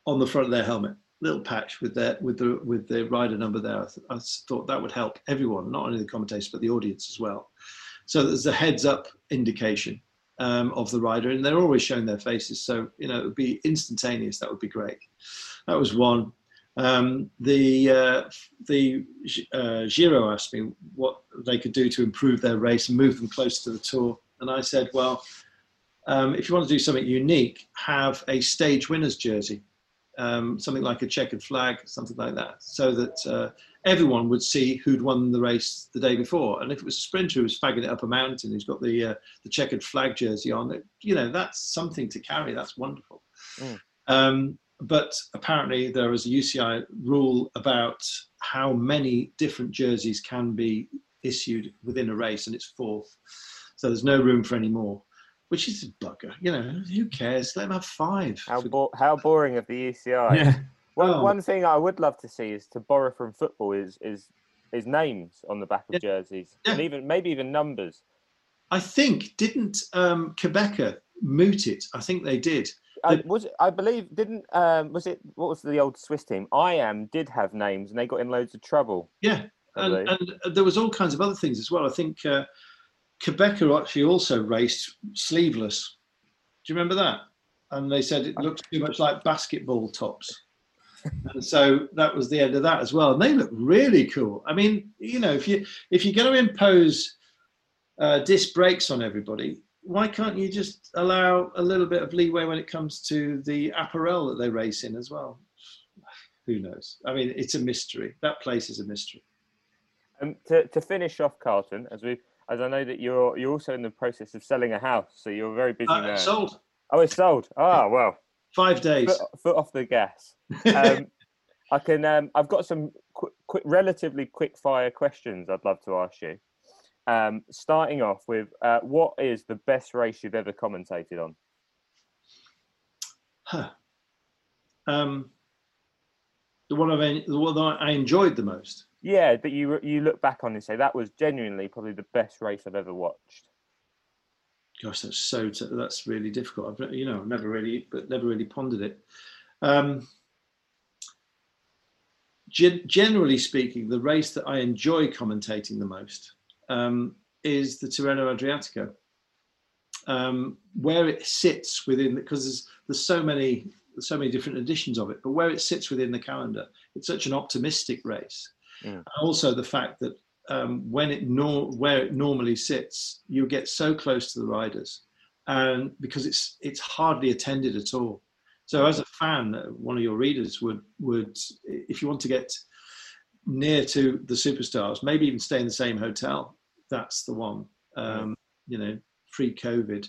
on the front of their helmet, little patch with their with the with the rider number there. I, th- I thought that would help everyone, not only the commentators but the audience as well. So there's a heads up indication um, of the rider, and they're always showing their faces. So you know it would be instantaneous. That would be great. That was one. Um, the uh, the uh, Giro asked me what they could do to improve their race and move them closer to the tour, and I said, well, um, if you want to do something unique, have a stage winners jersey, um, something like a checkered flag, something like that, so that uh, everyone would see who'd won the race the day before. And if it was a sprinter who was fagging it up a mountain, who's got the uh, the checkered flag jersey on, it, you know, that's something to carry. That's wonderful. Mm. Um, but apparently, there is a UCI rule about how many different jerseys can be issued within a race, and it's four. So there's no room for any more, which is a bugger. You know, who cares? Let them have five. How bo- how boring of the UCI. Yeah. One, Oh. one thing I would love to see is to borrow from football is is is names on the back of Yeah. jerseys and even maybe even numbers. I think didn't um, Quebecer moot it? I think they did. I, was I believe didn't um, was it what was the old Swiss team? IAM did have names and they got in loads of trouble. Yeah, and, and there was all kinds of other things as well. I think uh, Quebecer actually also raced sleeveless. Do you remember that? And they said it looks too much like basketball tops. And so that was the end of that as well. And they look really cool. I mean, you know, if you if you're going to impose uh, disc brakes on everybody, why can't you just allow a little bit of leeway when it comes to the apparel that they race in as well? Who knows? I mean, it's a mystery. That place is a mystery. Um, to to finish off, Carlton, as we as I know that you're you're also in the process of selling a house, so you're very busy Uh, man. sold Oh, it's sold. Ah, well, five days. foot, foot off the gas. <laughs> Um, I can. Um, I've got some quick, quick, relatively quick fire questions. I'd love to ask you. Um, starting off with, uh, what is the best race you've ever commentated on? Huh. Um, the one I've, the one that I enjoyed the most. Yeah, that you you look back on and say that was genuinely probably the best race I've ever watched. Gosh, that's so t- that's really difficult. I've you know never really, but never really pondered it. Um, gen- generally speaking, the race that I enjoy commentating the most um, is the Tirreno Adriatico, um, where it sits within because there's there's so many there's so many different editions of it, but where it sits within the calendar, it's such an optimistic race. Mm. And also the fact that um, when it nor- where it normally sits, you get so close to the riders, and because it's it's hardly attended at all. So as a fan, uh, one of your readers would would if you want to get near to the superstars, maybe even stay in the same hotel. That's the one. Um, you know, pre-COVID.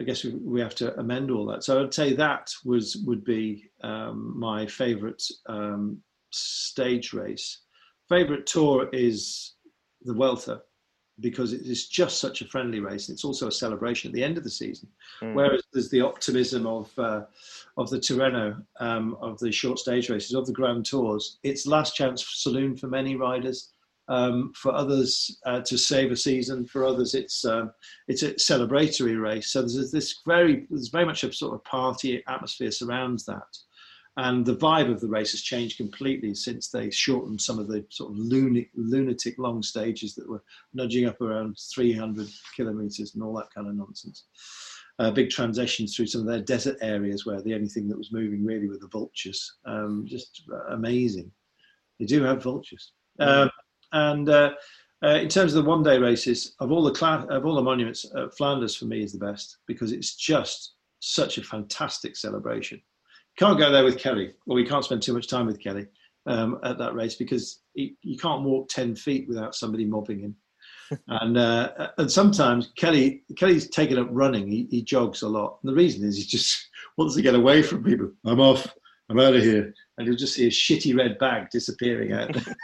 I guess we, we have to amend all that. So I'd say that was would be um, my favourite um, stage race. favorite tour is the Vuelta because it is just such a friendly race. It's also a celebration at the end of the season. Mm. Whereas there's the optimism of uh, of the Tirreno, um, of the short stage races, of the Grand Tours. It's last chance saloon for many riders. Um, for others uh, to save a season, for others it's um, it's a celebratory race. So there's this very there's very much a sort of party atmosphere surrounds that and the vibe of the race has changed completely since they shortened some of the sort of lunatic, lunatic long stages that were nudging up around 300 kilometers and all that kind of nonsense. Uh, big transitions through some of their desert areas where the only thing that was moving really were the vultures. Um, just amazing. They do have vultures. Um, and uh, uh, in terms of the one-day races, of all the cla- of all the monuments, uh, Flanders for me is the best because it's just such a fantastic celebration can't go there with Kelly, or we can't spend too much time with Kelly um, at that race because he, you can't walk ten feet without somebody mobbing him. <laughs> and uh, and sometimes Kelly Kelly's taken up running. He, he jogs a lot. And the reason is he just <laughs> wants to get away from people. I'm off. I'm out of here. And you'll just see a shitty red bag disappearing out into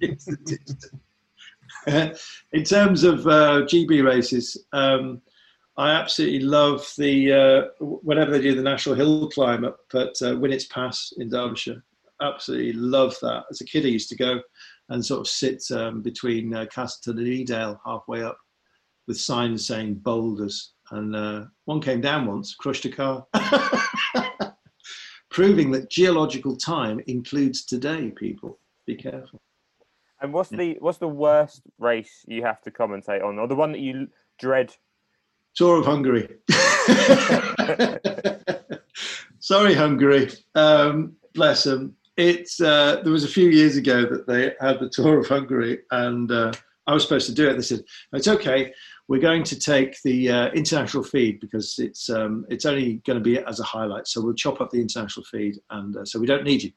the distance. in terms of uh, GB races, um, I absolutely love the uh, whenever they do the National Hill climb up at uh, Winnats Pass in Derbyshire. Absolutely love that. As a kid, I used to go and sort of sit um, between uh, Castleton and Edale halfway up with signs saying boulders. And uh, one came down once, crushed a car, <laughs> proving that geological time includes today. People, be careful. And what's the what's the worst race you have to commentate on, or the one that you dread Tour of Hungary. <laughs> Sorry, Hungary. Um, bless them. It's uh, there was a few years ago that they had the tour of Hungary, and uh, I was supposed to do it. They said it's okay. We're going to take the uh, international feed because it's um, it's only going to be as a highlight. So we'll chop up the international feed, and uh, so we don't need you.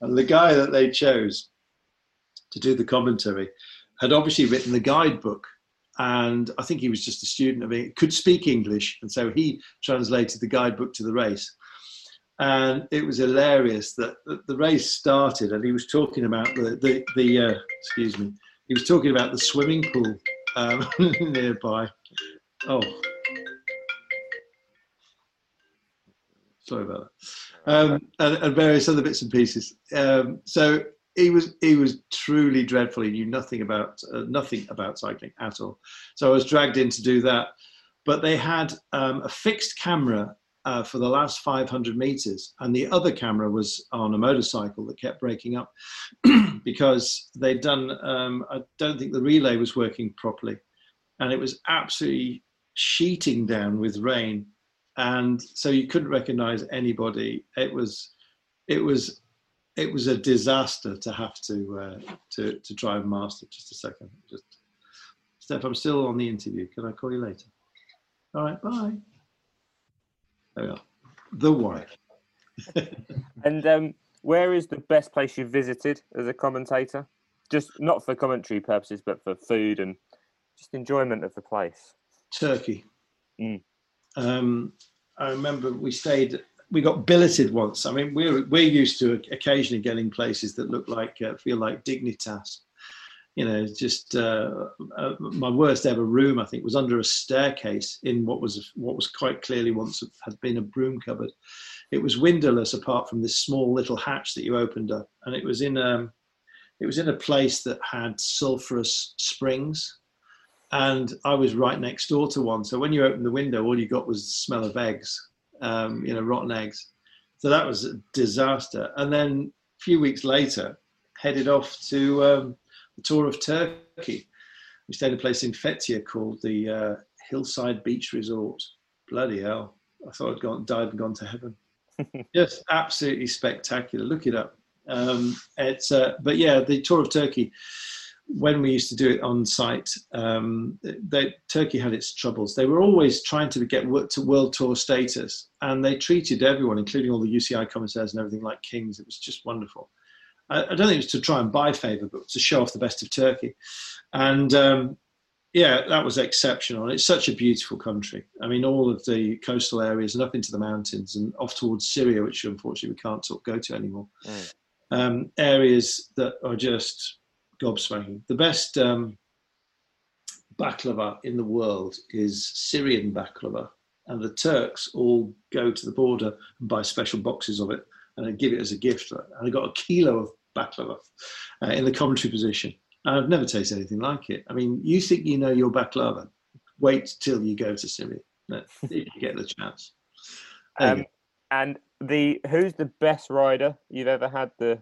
And the guy that they chose to do the commentary had obviously written the guidebook and I think he was just a student of it, could speak English, and so he translated the guidebook to the race. And it was hilarious that the race started, and he was talking about the the, the uh, excuse me, he was talking about the swimming pool um, <laughs> nearby. Oh, sorry about that, um, and, and, various other bits and pieces. Um, so he was he was truly dreadful. He knew nothing about uh, nothing about cycling at all. So I was dragged in to do that. But they had um, a fixed camera uh, for the last 500 meters, and the other camera was on a motorcycle that kept breaking up <clears throat> because they'd done. Um, I don't think the relay was working properly, and it was absolutely sheeting down with rain, and so you couldn't recognise anybody. It was it was it was a disaster to have to uh, to to try and master. Just a second, just Steph, I'm still on the interview. Can I call you later? All right, bye. There we are. The wife. <laughs> and um, where is the best place you've visited as a commentator? Just not for commentary purposes, but for food and just enjoyment of the place. Turkey. Mm. Um, I remember we stayed we got billeted once. I mean, we're we're used to occasionally getting places that look like uh, feel like Dignitas. You know, just uh, uh, my worst ever room. I think was under a staircase in what was what was quite clearly once had been a broom cupboard. It was windowless apart from this small little hatch that you opened up, and it was in um, it was in a place that had sulfurous springs and I was right next door to one. So when you opened the window, all you got was the smell of eggs um, you know, rotten eggs. So that was a disaster. And then a few weeks later, headed off to um, the tour of Turkey. We stayed in a place in Fethiye called the uh, Hillside Beach Resort. Bloody hell! I thought I'd gone, died and gone to heaven. <laughs> Just absolutely spectacular. Look it up. Um, it's uh, but yeah, the tour of Turkey when we used to do it on site, um, they, Turkey had its troubles. They were always trying to get to world tour status, and they treated everyone, including all the UCI commissaires and everything, like kings. It was just wonderful. I, I don't think it was to try and buy favour, but to show off the best of Turkey. And um, yeah, that was exceptional. It's such a beautiful country. I mean, all of the coastal areas and up into the mountains and off towards Syria, which unfortunately we can't go to anymore. Mm. Um, areas that are just gobsmacking. The best um, baklava in the world is Syrian baklava, and the Turks all go to the border and buy special boxes of it and then give it as a gift. And I got a kilo of baklava uh, in the commentary position. And I've never tasted anything like it. I mean, you think you know your baklava? Wait till you go to Syria if <laughs> you get the chance. Um, and the who's the best rider you've ever had the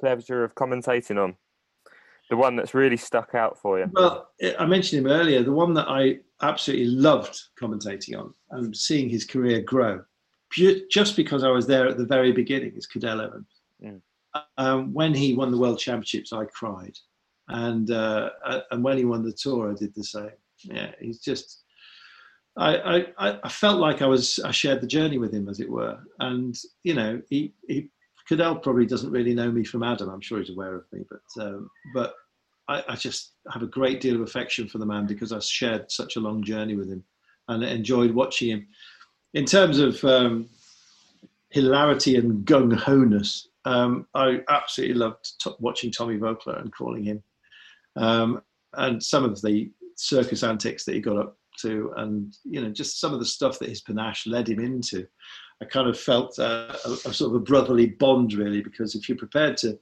pleasure of commentating on? The one that's really stuck out for you. Well, I mentioned him earlier. The one that I absolutely loved commentating on and seeing his career grow, just because I was there at the very beginning, is Cadel Evans. Mm. Um, when he won the World Championships, I cried, and uh, and when he won the Tour, I did the same. Yeah, he's just I, I, I felt like I was I shared the journey with him as it were, and you know he, he Cadel probably doesn't really know me from Adam. I'm sure he's aware of me, but um, but I, I, just have a great deal of affection for the man because I shared such a long journey with him and enjoyed watching him. In terms of um, hilarity and gung ho-ness, um, I absolutely loved watching Tommy Voeckler and calling him, um, and some of the circus antics that he got up to, and you know, just some of the stuff that his panache led him into. I kind of felt uh, a, a, sort of a brotherly bond, really, because if you're prepared to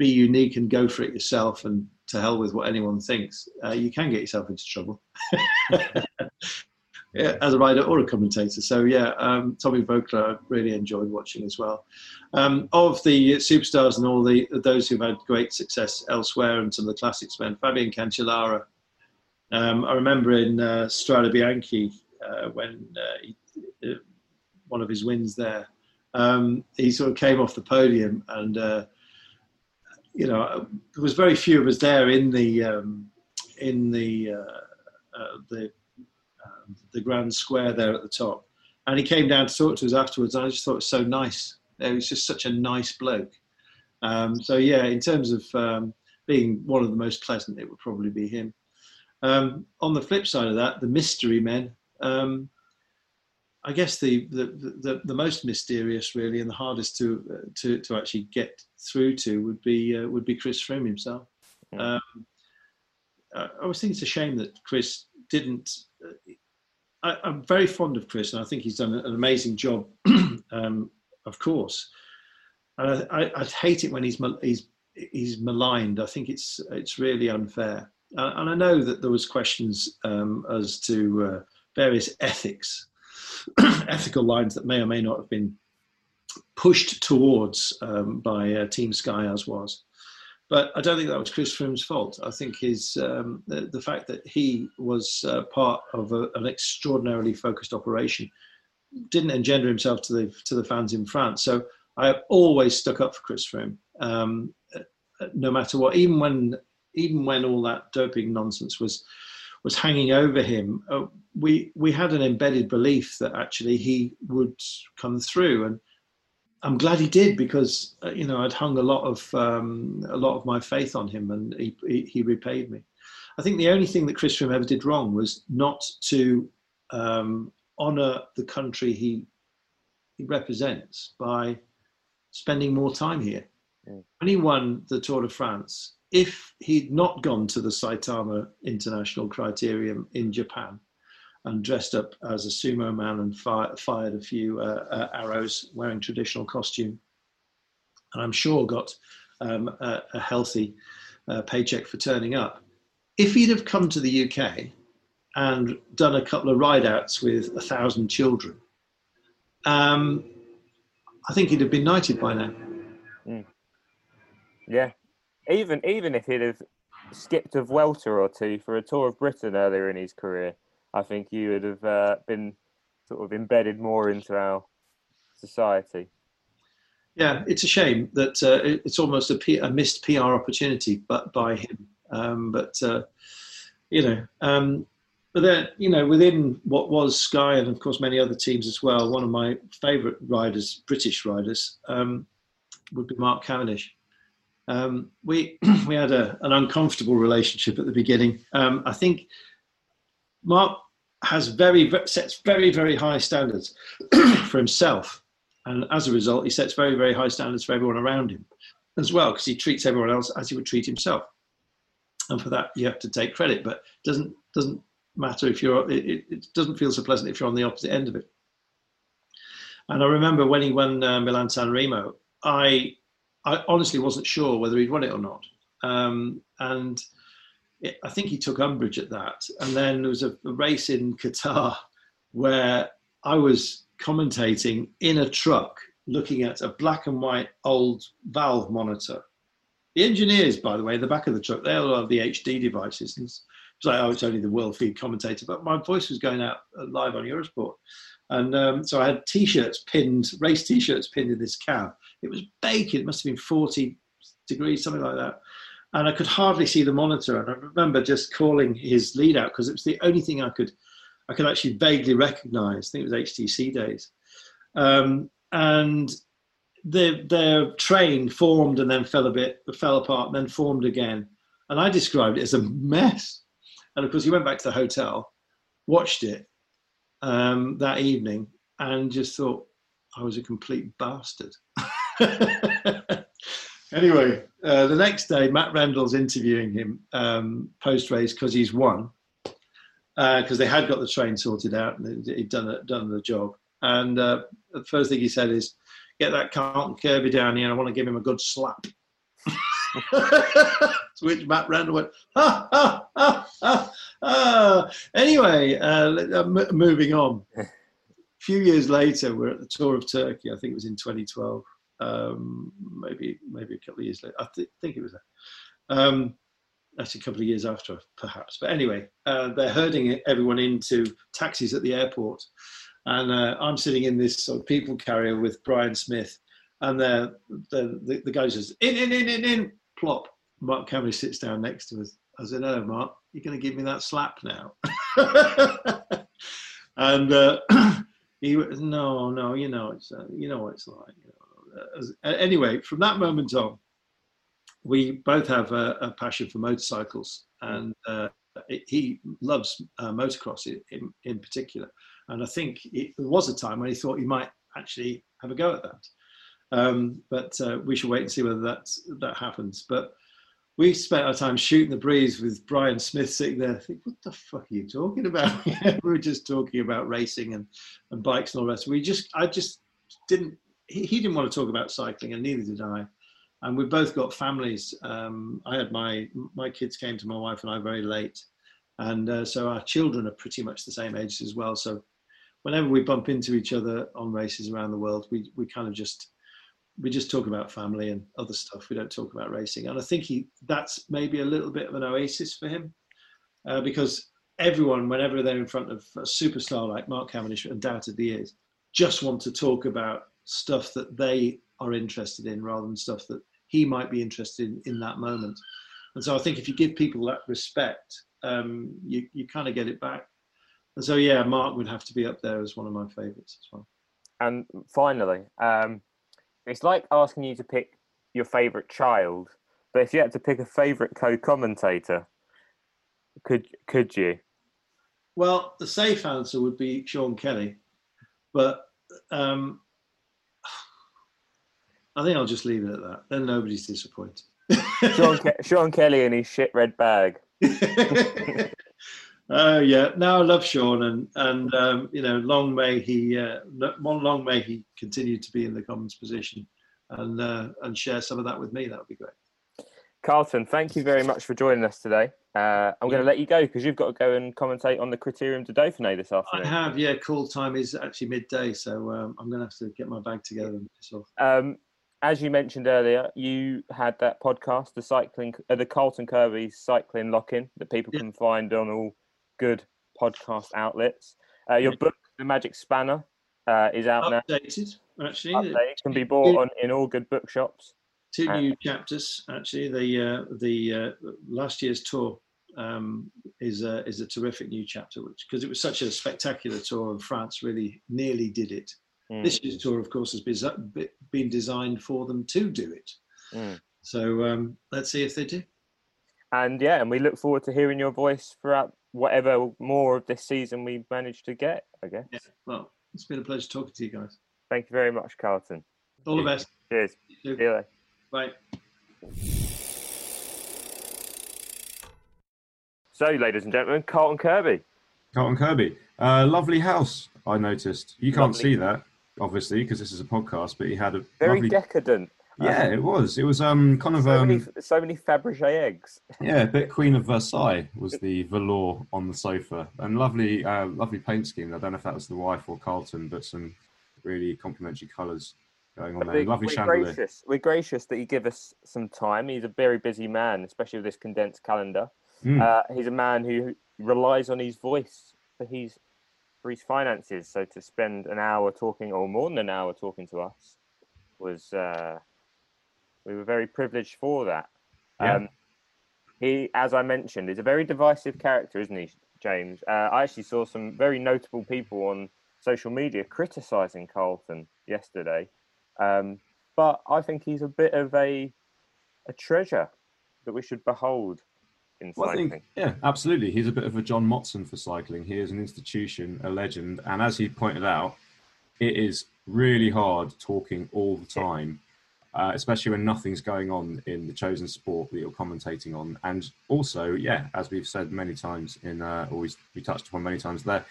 be unique and go for it yourself, and to hell with what anyone thinks, uh, you can get yourself into trouble. <laughs> yeah, as a writer or a commentator. So yeah, um, Tommy Voeckler I really enjoyed watching as well. Um, of the superstars and all the those who've had great success elsewhere and some of the classics men, Fabian Cancellara um, I remember in uh, Strade Bianche uh, when uh, he, uh, one of his wins there, um, he sort of came off the podium and uh, you know there was very few of us there in the um, in the uh, the um, the grand square there at the top, and he came down to talk to us afterwards. I just thought it was so nice. He was just such a nice bloke. Um, so yeah, in terms of um, being one of the most pleasant, it would probably be him. Um, on the flip side of that, the mystery men. I guess the, the, the the most mysterious, really, and the hardest to uh, to to actually get through to would be uh, would be Chris Froome himself. Um, I, I was thinking it's a shame that Chris didn't. Uh, I, am very fond of Chris, and I think he's done an amazing job, <clears throat> um, of course. And I, would hate it when he's he's he's maligned. I think it's it's really unfair. Uh, and I know that there was questions um, as to uh, various ethics, <coughs> ethical lines that may or may not have been pushed towards um, by uh, Team Sky as was. But I don't think that was Chris Froome's fault. I think his um, the, the, fact that he was uh, part of a, an extraordinarily focused operation didn't engender himself to the to the fans in France. So I have always stuck up for Chris Froome, um, uh, no matter what. Even when even when all that doping nonsense was was hanging over him, uh, we we had an embedded belief that actually he would come through, and I'm glad he did because uh, you know I'd hung a lot of um, a lot of my faith on him, and he, he, he repaid me. I think the only thing that Chris Froome ever did wrong was not to um, honour the country he he represents by spending more time here. Mm. When he won the Tour de France, if he'd not gone to the Saitama International Criterium in Japan and dressed up as a sumo man and fire, fired a few uh, uh, arrows wearing traditional costume, and I'm sure got um, a, a, healthy uh, paycheck for turning up. If he'd have come to the UK and done a couple of rideouts with a thousand children, um, I think he'd have been knighted by now. Mm. Yeah, even even if he'd have skipped a Vuelta or two for a Tour of Britain earlier in his career, I think he would have uh, been sort of embedded more into our society. Yeah, it's a shame that uh, it's almost a, P- a, missed PR opportunity, but by him. Um, but uh, you know, um, but then you know, within what was Sky and of course many other teams as well, one of my favourite riders, British riders, um, would be Mark Cavendish. Um, we <clears throat> we had a, an uncomfortable relationship at the beginning. Um, I think Mark has very sets very very high standards <clears throat> for himself, and as a result, he sets very very high standards for everyone around him as well because he treats everyone else as he would treat himself. and for that you have to take credit. But it doesn't doesn't matter if you're. It, it doesn't feel so pleasant if you're on the opposite end of it. And I remember when he won uh, Milan San Remo, I I honestly wasn't sure whether he'd won it or not, um, and it, I think he took umbrage at that. And then there was a, a race in Qatar where I was commentating in a truck looking at a black and white old valve monitor. The engineers, by the way, the back of the truck, they all have the HD devices. And it's like, oh, it's only the world feed commentator, but my voice was going out live on Eurosport. And um, so I had t-shirts pinned, race t-shirts pinned in this cab. It was baking. It must have been 40 degrees, something like that. And I could hardly see the monitor. And I remember just calling his lead out because it was the only thing I could, I could actually vaguely recognize. I think it was HTC days. Um, and the their train formed and then fell a bit, fell apart, and then formed again. And I described it as a mess. And of course, he went back to the hotel, watched it um, that evening, and just thought I was a complete bastard. <laughs> <laughs> anyway, uh, the next day, Matt Rendell's interviewing him um, post race because he's won, because uh, they had got the train sorted out and he'd done done the job. And uh, the first thing he said is, "Get that Carlton Kirby down here. I want to give him a good slap." <laughs> to which Matt Rendell went, ha, ha, ha, ha, ha. Anyway, uh, m- moving on. A <laughs> few years later, we're at the Tour of Turkey. I think it was in 2012. Um, maybe maybe a couple of years later. I th- think it was that. Um, actually, a couple of years after, perhaps. But anyway, uh, they're herding everyone into taxis at the airport. And uh, I'm sitting in this sort of people carrier with Brian Smith. And the, the, the guy says, in, in, in, in, in plop. Mark Cavendish sits down next to us. I said, "Hello, Mark. You're going to give me that slap now?" <laughs> and uh, <clears throat> he was, "No, no. You know, it's uh, you know what it's like." You know. As, anyway, from that moment on, we both have a, a passion for motorcycles, and uh, it, he loves uh, motocross in, in, particular. And I think it, was a time when he thought he might actually have a go at that. Um, but uh, we should wait and see whether that that happens. But we spent our time shooting the breeze with Brian Smith sitting there. I think, what the fuck are you talking about? <laughs> we were just talking about racing and, and bikes and all rest. We just, I just didn't. He, he didn't want to talk about cycling, and neither did I. And we both got families. Um, I had my my kids came to my wife and I very late, and uh, so our children are pretty much the same age as well. So whenever we bump into each other on races around the world, we we kind of just we just talk about family and other stuff. We don't talk about racing, and I think he that's maybe a little bit of an oasis for him uh, because everyone, whenever they're in front of a superstar like Mark Cavendish, undoubtedly is, just want to talk about stuff that they are interested in rather than stuff that he might be interested in in that moment. And so I think if you give people that respect, um, you you kind of get it back. And so yeah, Mark would have to be up there as one of my favourites as well. And finally, um, it's like asking you to pick your favorite child, but if you had to pick a favorite co-commentator, could could you? Well, the safe answer would be Sean Kelly, but um, I think I'll just leave it at that. Then nobody's disappointed. Sean, Ke- <laughs> Sean Kelly and his shit red bag. <laughs> Oh yeah, no, I love Sean, and and um, you know, long may he, uh, long may he continue to be in the Commons position, and uh, and share some of that with me. That would be great. Carlton, thank you very much for joining us today. Uh, I'm going to let you go because you've got to go and commentate on the Criterium de Dauphiné this afternoon. I have, yeah. Call time is actually midday, so um, I'm going to have to get my bag together and piss off. Um, as you mentioned earlier, you had that podcast, the cycling, uh, the Carlton Kirby cycling lock-in that people yeah. can find on all good podcast outlets. Uh, your book, The Magic Spanner, uh, is out Updated, now. actually. Updated. Can be bought on, in all good bookshops. Two new chapters, actually. The uh, the uh, last year's tour um, is a, is a terrific new chapter, which because it was such a spectacular tour, and France really nearly did it. Mm. This year's tour, of course, has been, been designed for them to do it. Mm. So um, let's see if they do. And yeah, and we look forward to hearing your voice throughout whatever more of this season we manage to get, I guess. Yeah, well, it's been a pleasure talking to you guys. Thank you very much, Carlton. All the best. Cheers. See you later. Bye. So, ladies and gentlemen, Carlton Kirby. Carlton Kirby, uh, lovely house. I noticed. You can't Lovely. see that, obviously, because this is a podcast. But he had a Very lovely. decadent. yeah, it was. It was um kind of So um many, so many Fabergé eggs. <laughs> yeah, a bit Queen of Versailles was the velour on the sofa, and lovely uh, lovely paint scheme. I don't know if that was the wife or Carlton, but some really complimentary colours going on there. We're, lovely we're chandelier. gracious. We're gracious that you give us some time. He's a very busy man, especially with this condensed calendar. Mm. Uh, he's a man who relies on his voice for his for his finances. So to spend an hour talking, or more than an hour talking to us, was uh, we were very privileged for that. Yeah. Um, he, as I mentioned, is a very divisive character, isn't he, James? Uh, I actually saw some very notable people on social media criticising Carlton yesterday, um, but I think he's a bit of a a treasure that we should behold in Well, I cycling. think, yeah, absolutely. He's a bit of a John Motson for cycling. He is an institution, a legend, and as he pointed out, it is really hard talking all the time, uh, especially when nothing's going on in the chosen sport that you're commentating on. And also, yeah, as we've said many times in, uh, or we, we touched upon many times there,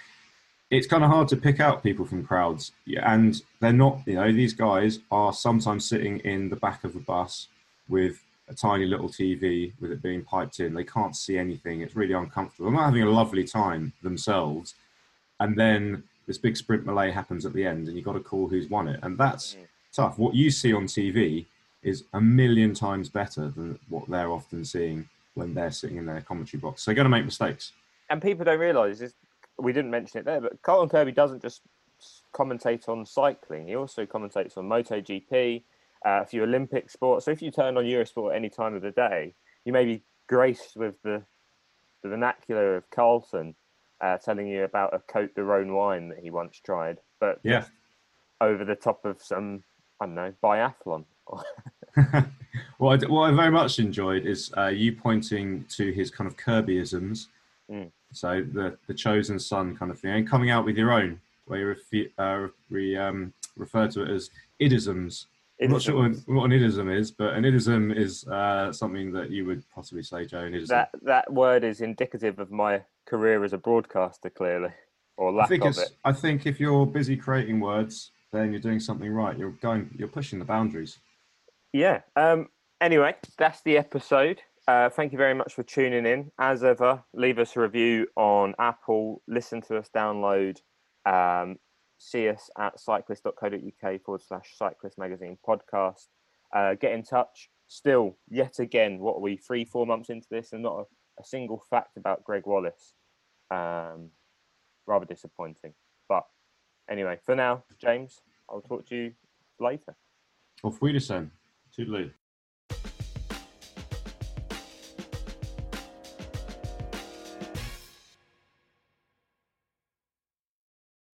it's kind of hard to pick out people from crowds, Yeah, and they're not. You know, these guys are sometimes sitting in the back of a bus with a tiny little TV with it being piped in. They can't see anything. It's really uncomfortable. They're not having a lovely time themselves. And then this big sprint melee happens at the end, and you've got to call who's won it. And that's Mm. tough. What you see on TV is a million times better than what they're often seeing when they're sitting in their commentary box. So they're going to make mistakes. and people don't realise is we didn't mention it there, but Carlton Kirby doesn't just commentate on cycling; he also commentates on MotoGP, uh, a few Olympic sports. So if you turn on Eurosport at any time of the day, you may be graced with the the vernacular of Carlton, uh, telling you about a Cote de Rhone wine that he once tried, but Yeah. over the top of some I don't know biathlon. <laughs> what, I, what I very much enjoyed is uh, you pointing to his kind of Kirbyisms. Mm. So the the chosen son kind of thing, and coming out with your own, where you refi- uh, re, um, refer to it as idisms. I'm not sure what, what an idism is, but an idism is uh, something that you would possibly say, Joe. An idism. that that word is indicative of my career as a broadcaster, clearly, or I lack think of it. I think if you're busy creating words, then you're doing something right. You're going. You're pushing the boundaries. Yeah. Um. Anyway, that's the episode. Uh, thank you very much for tuning in. As ever, leave us a review on Apple. Listen to us, download. Um, see us at cyclist.co.uk forward slash cyclist magazine podcast. Uh, get in touch. Still, yet again, what are we, three, four months into this and not a, a single fact about Gregg Wallace? Um, rather disappointing. But anyway, for now, James, I'll talk to you later. Auf Wiedersehen. Toodaloo.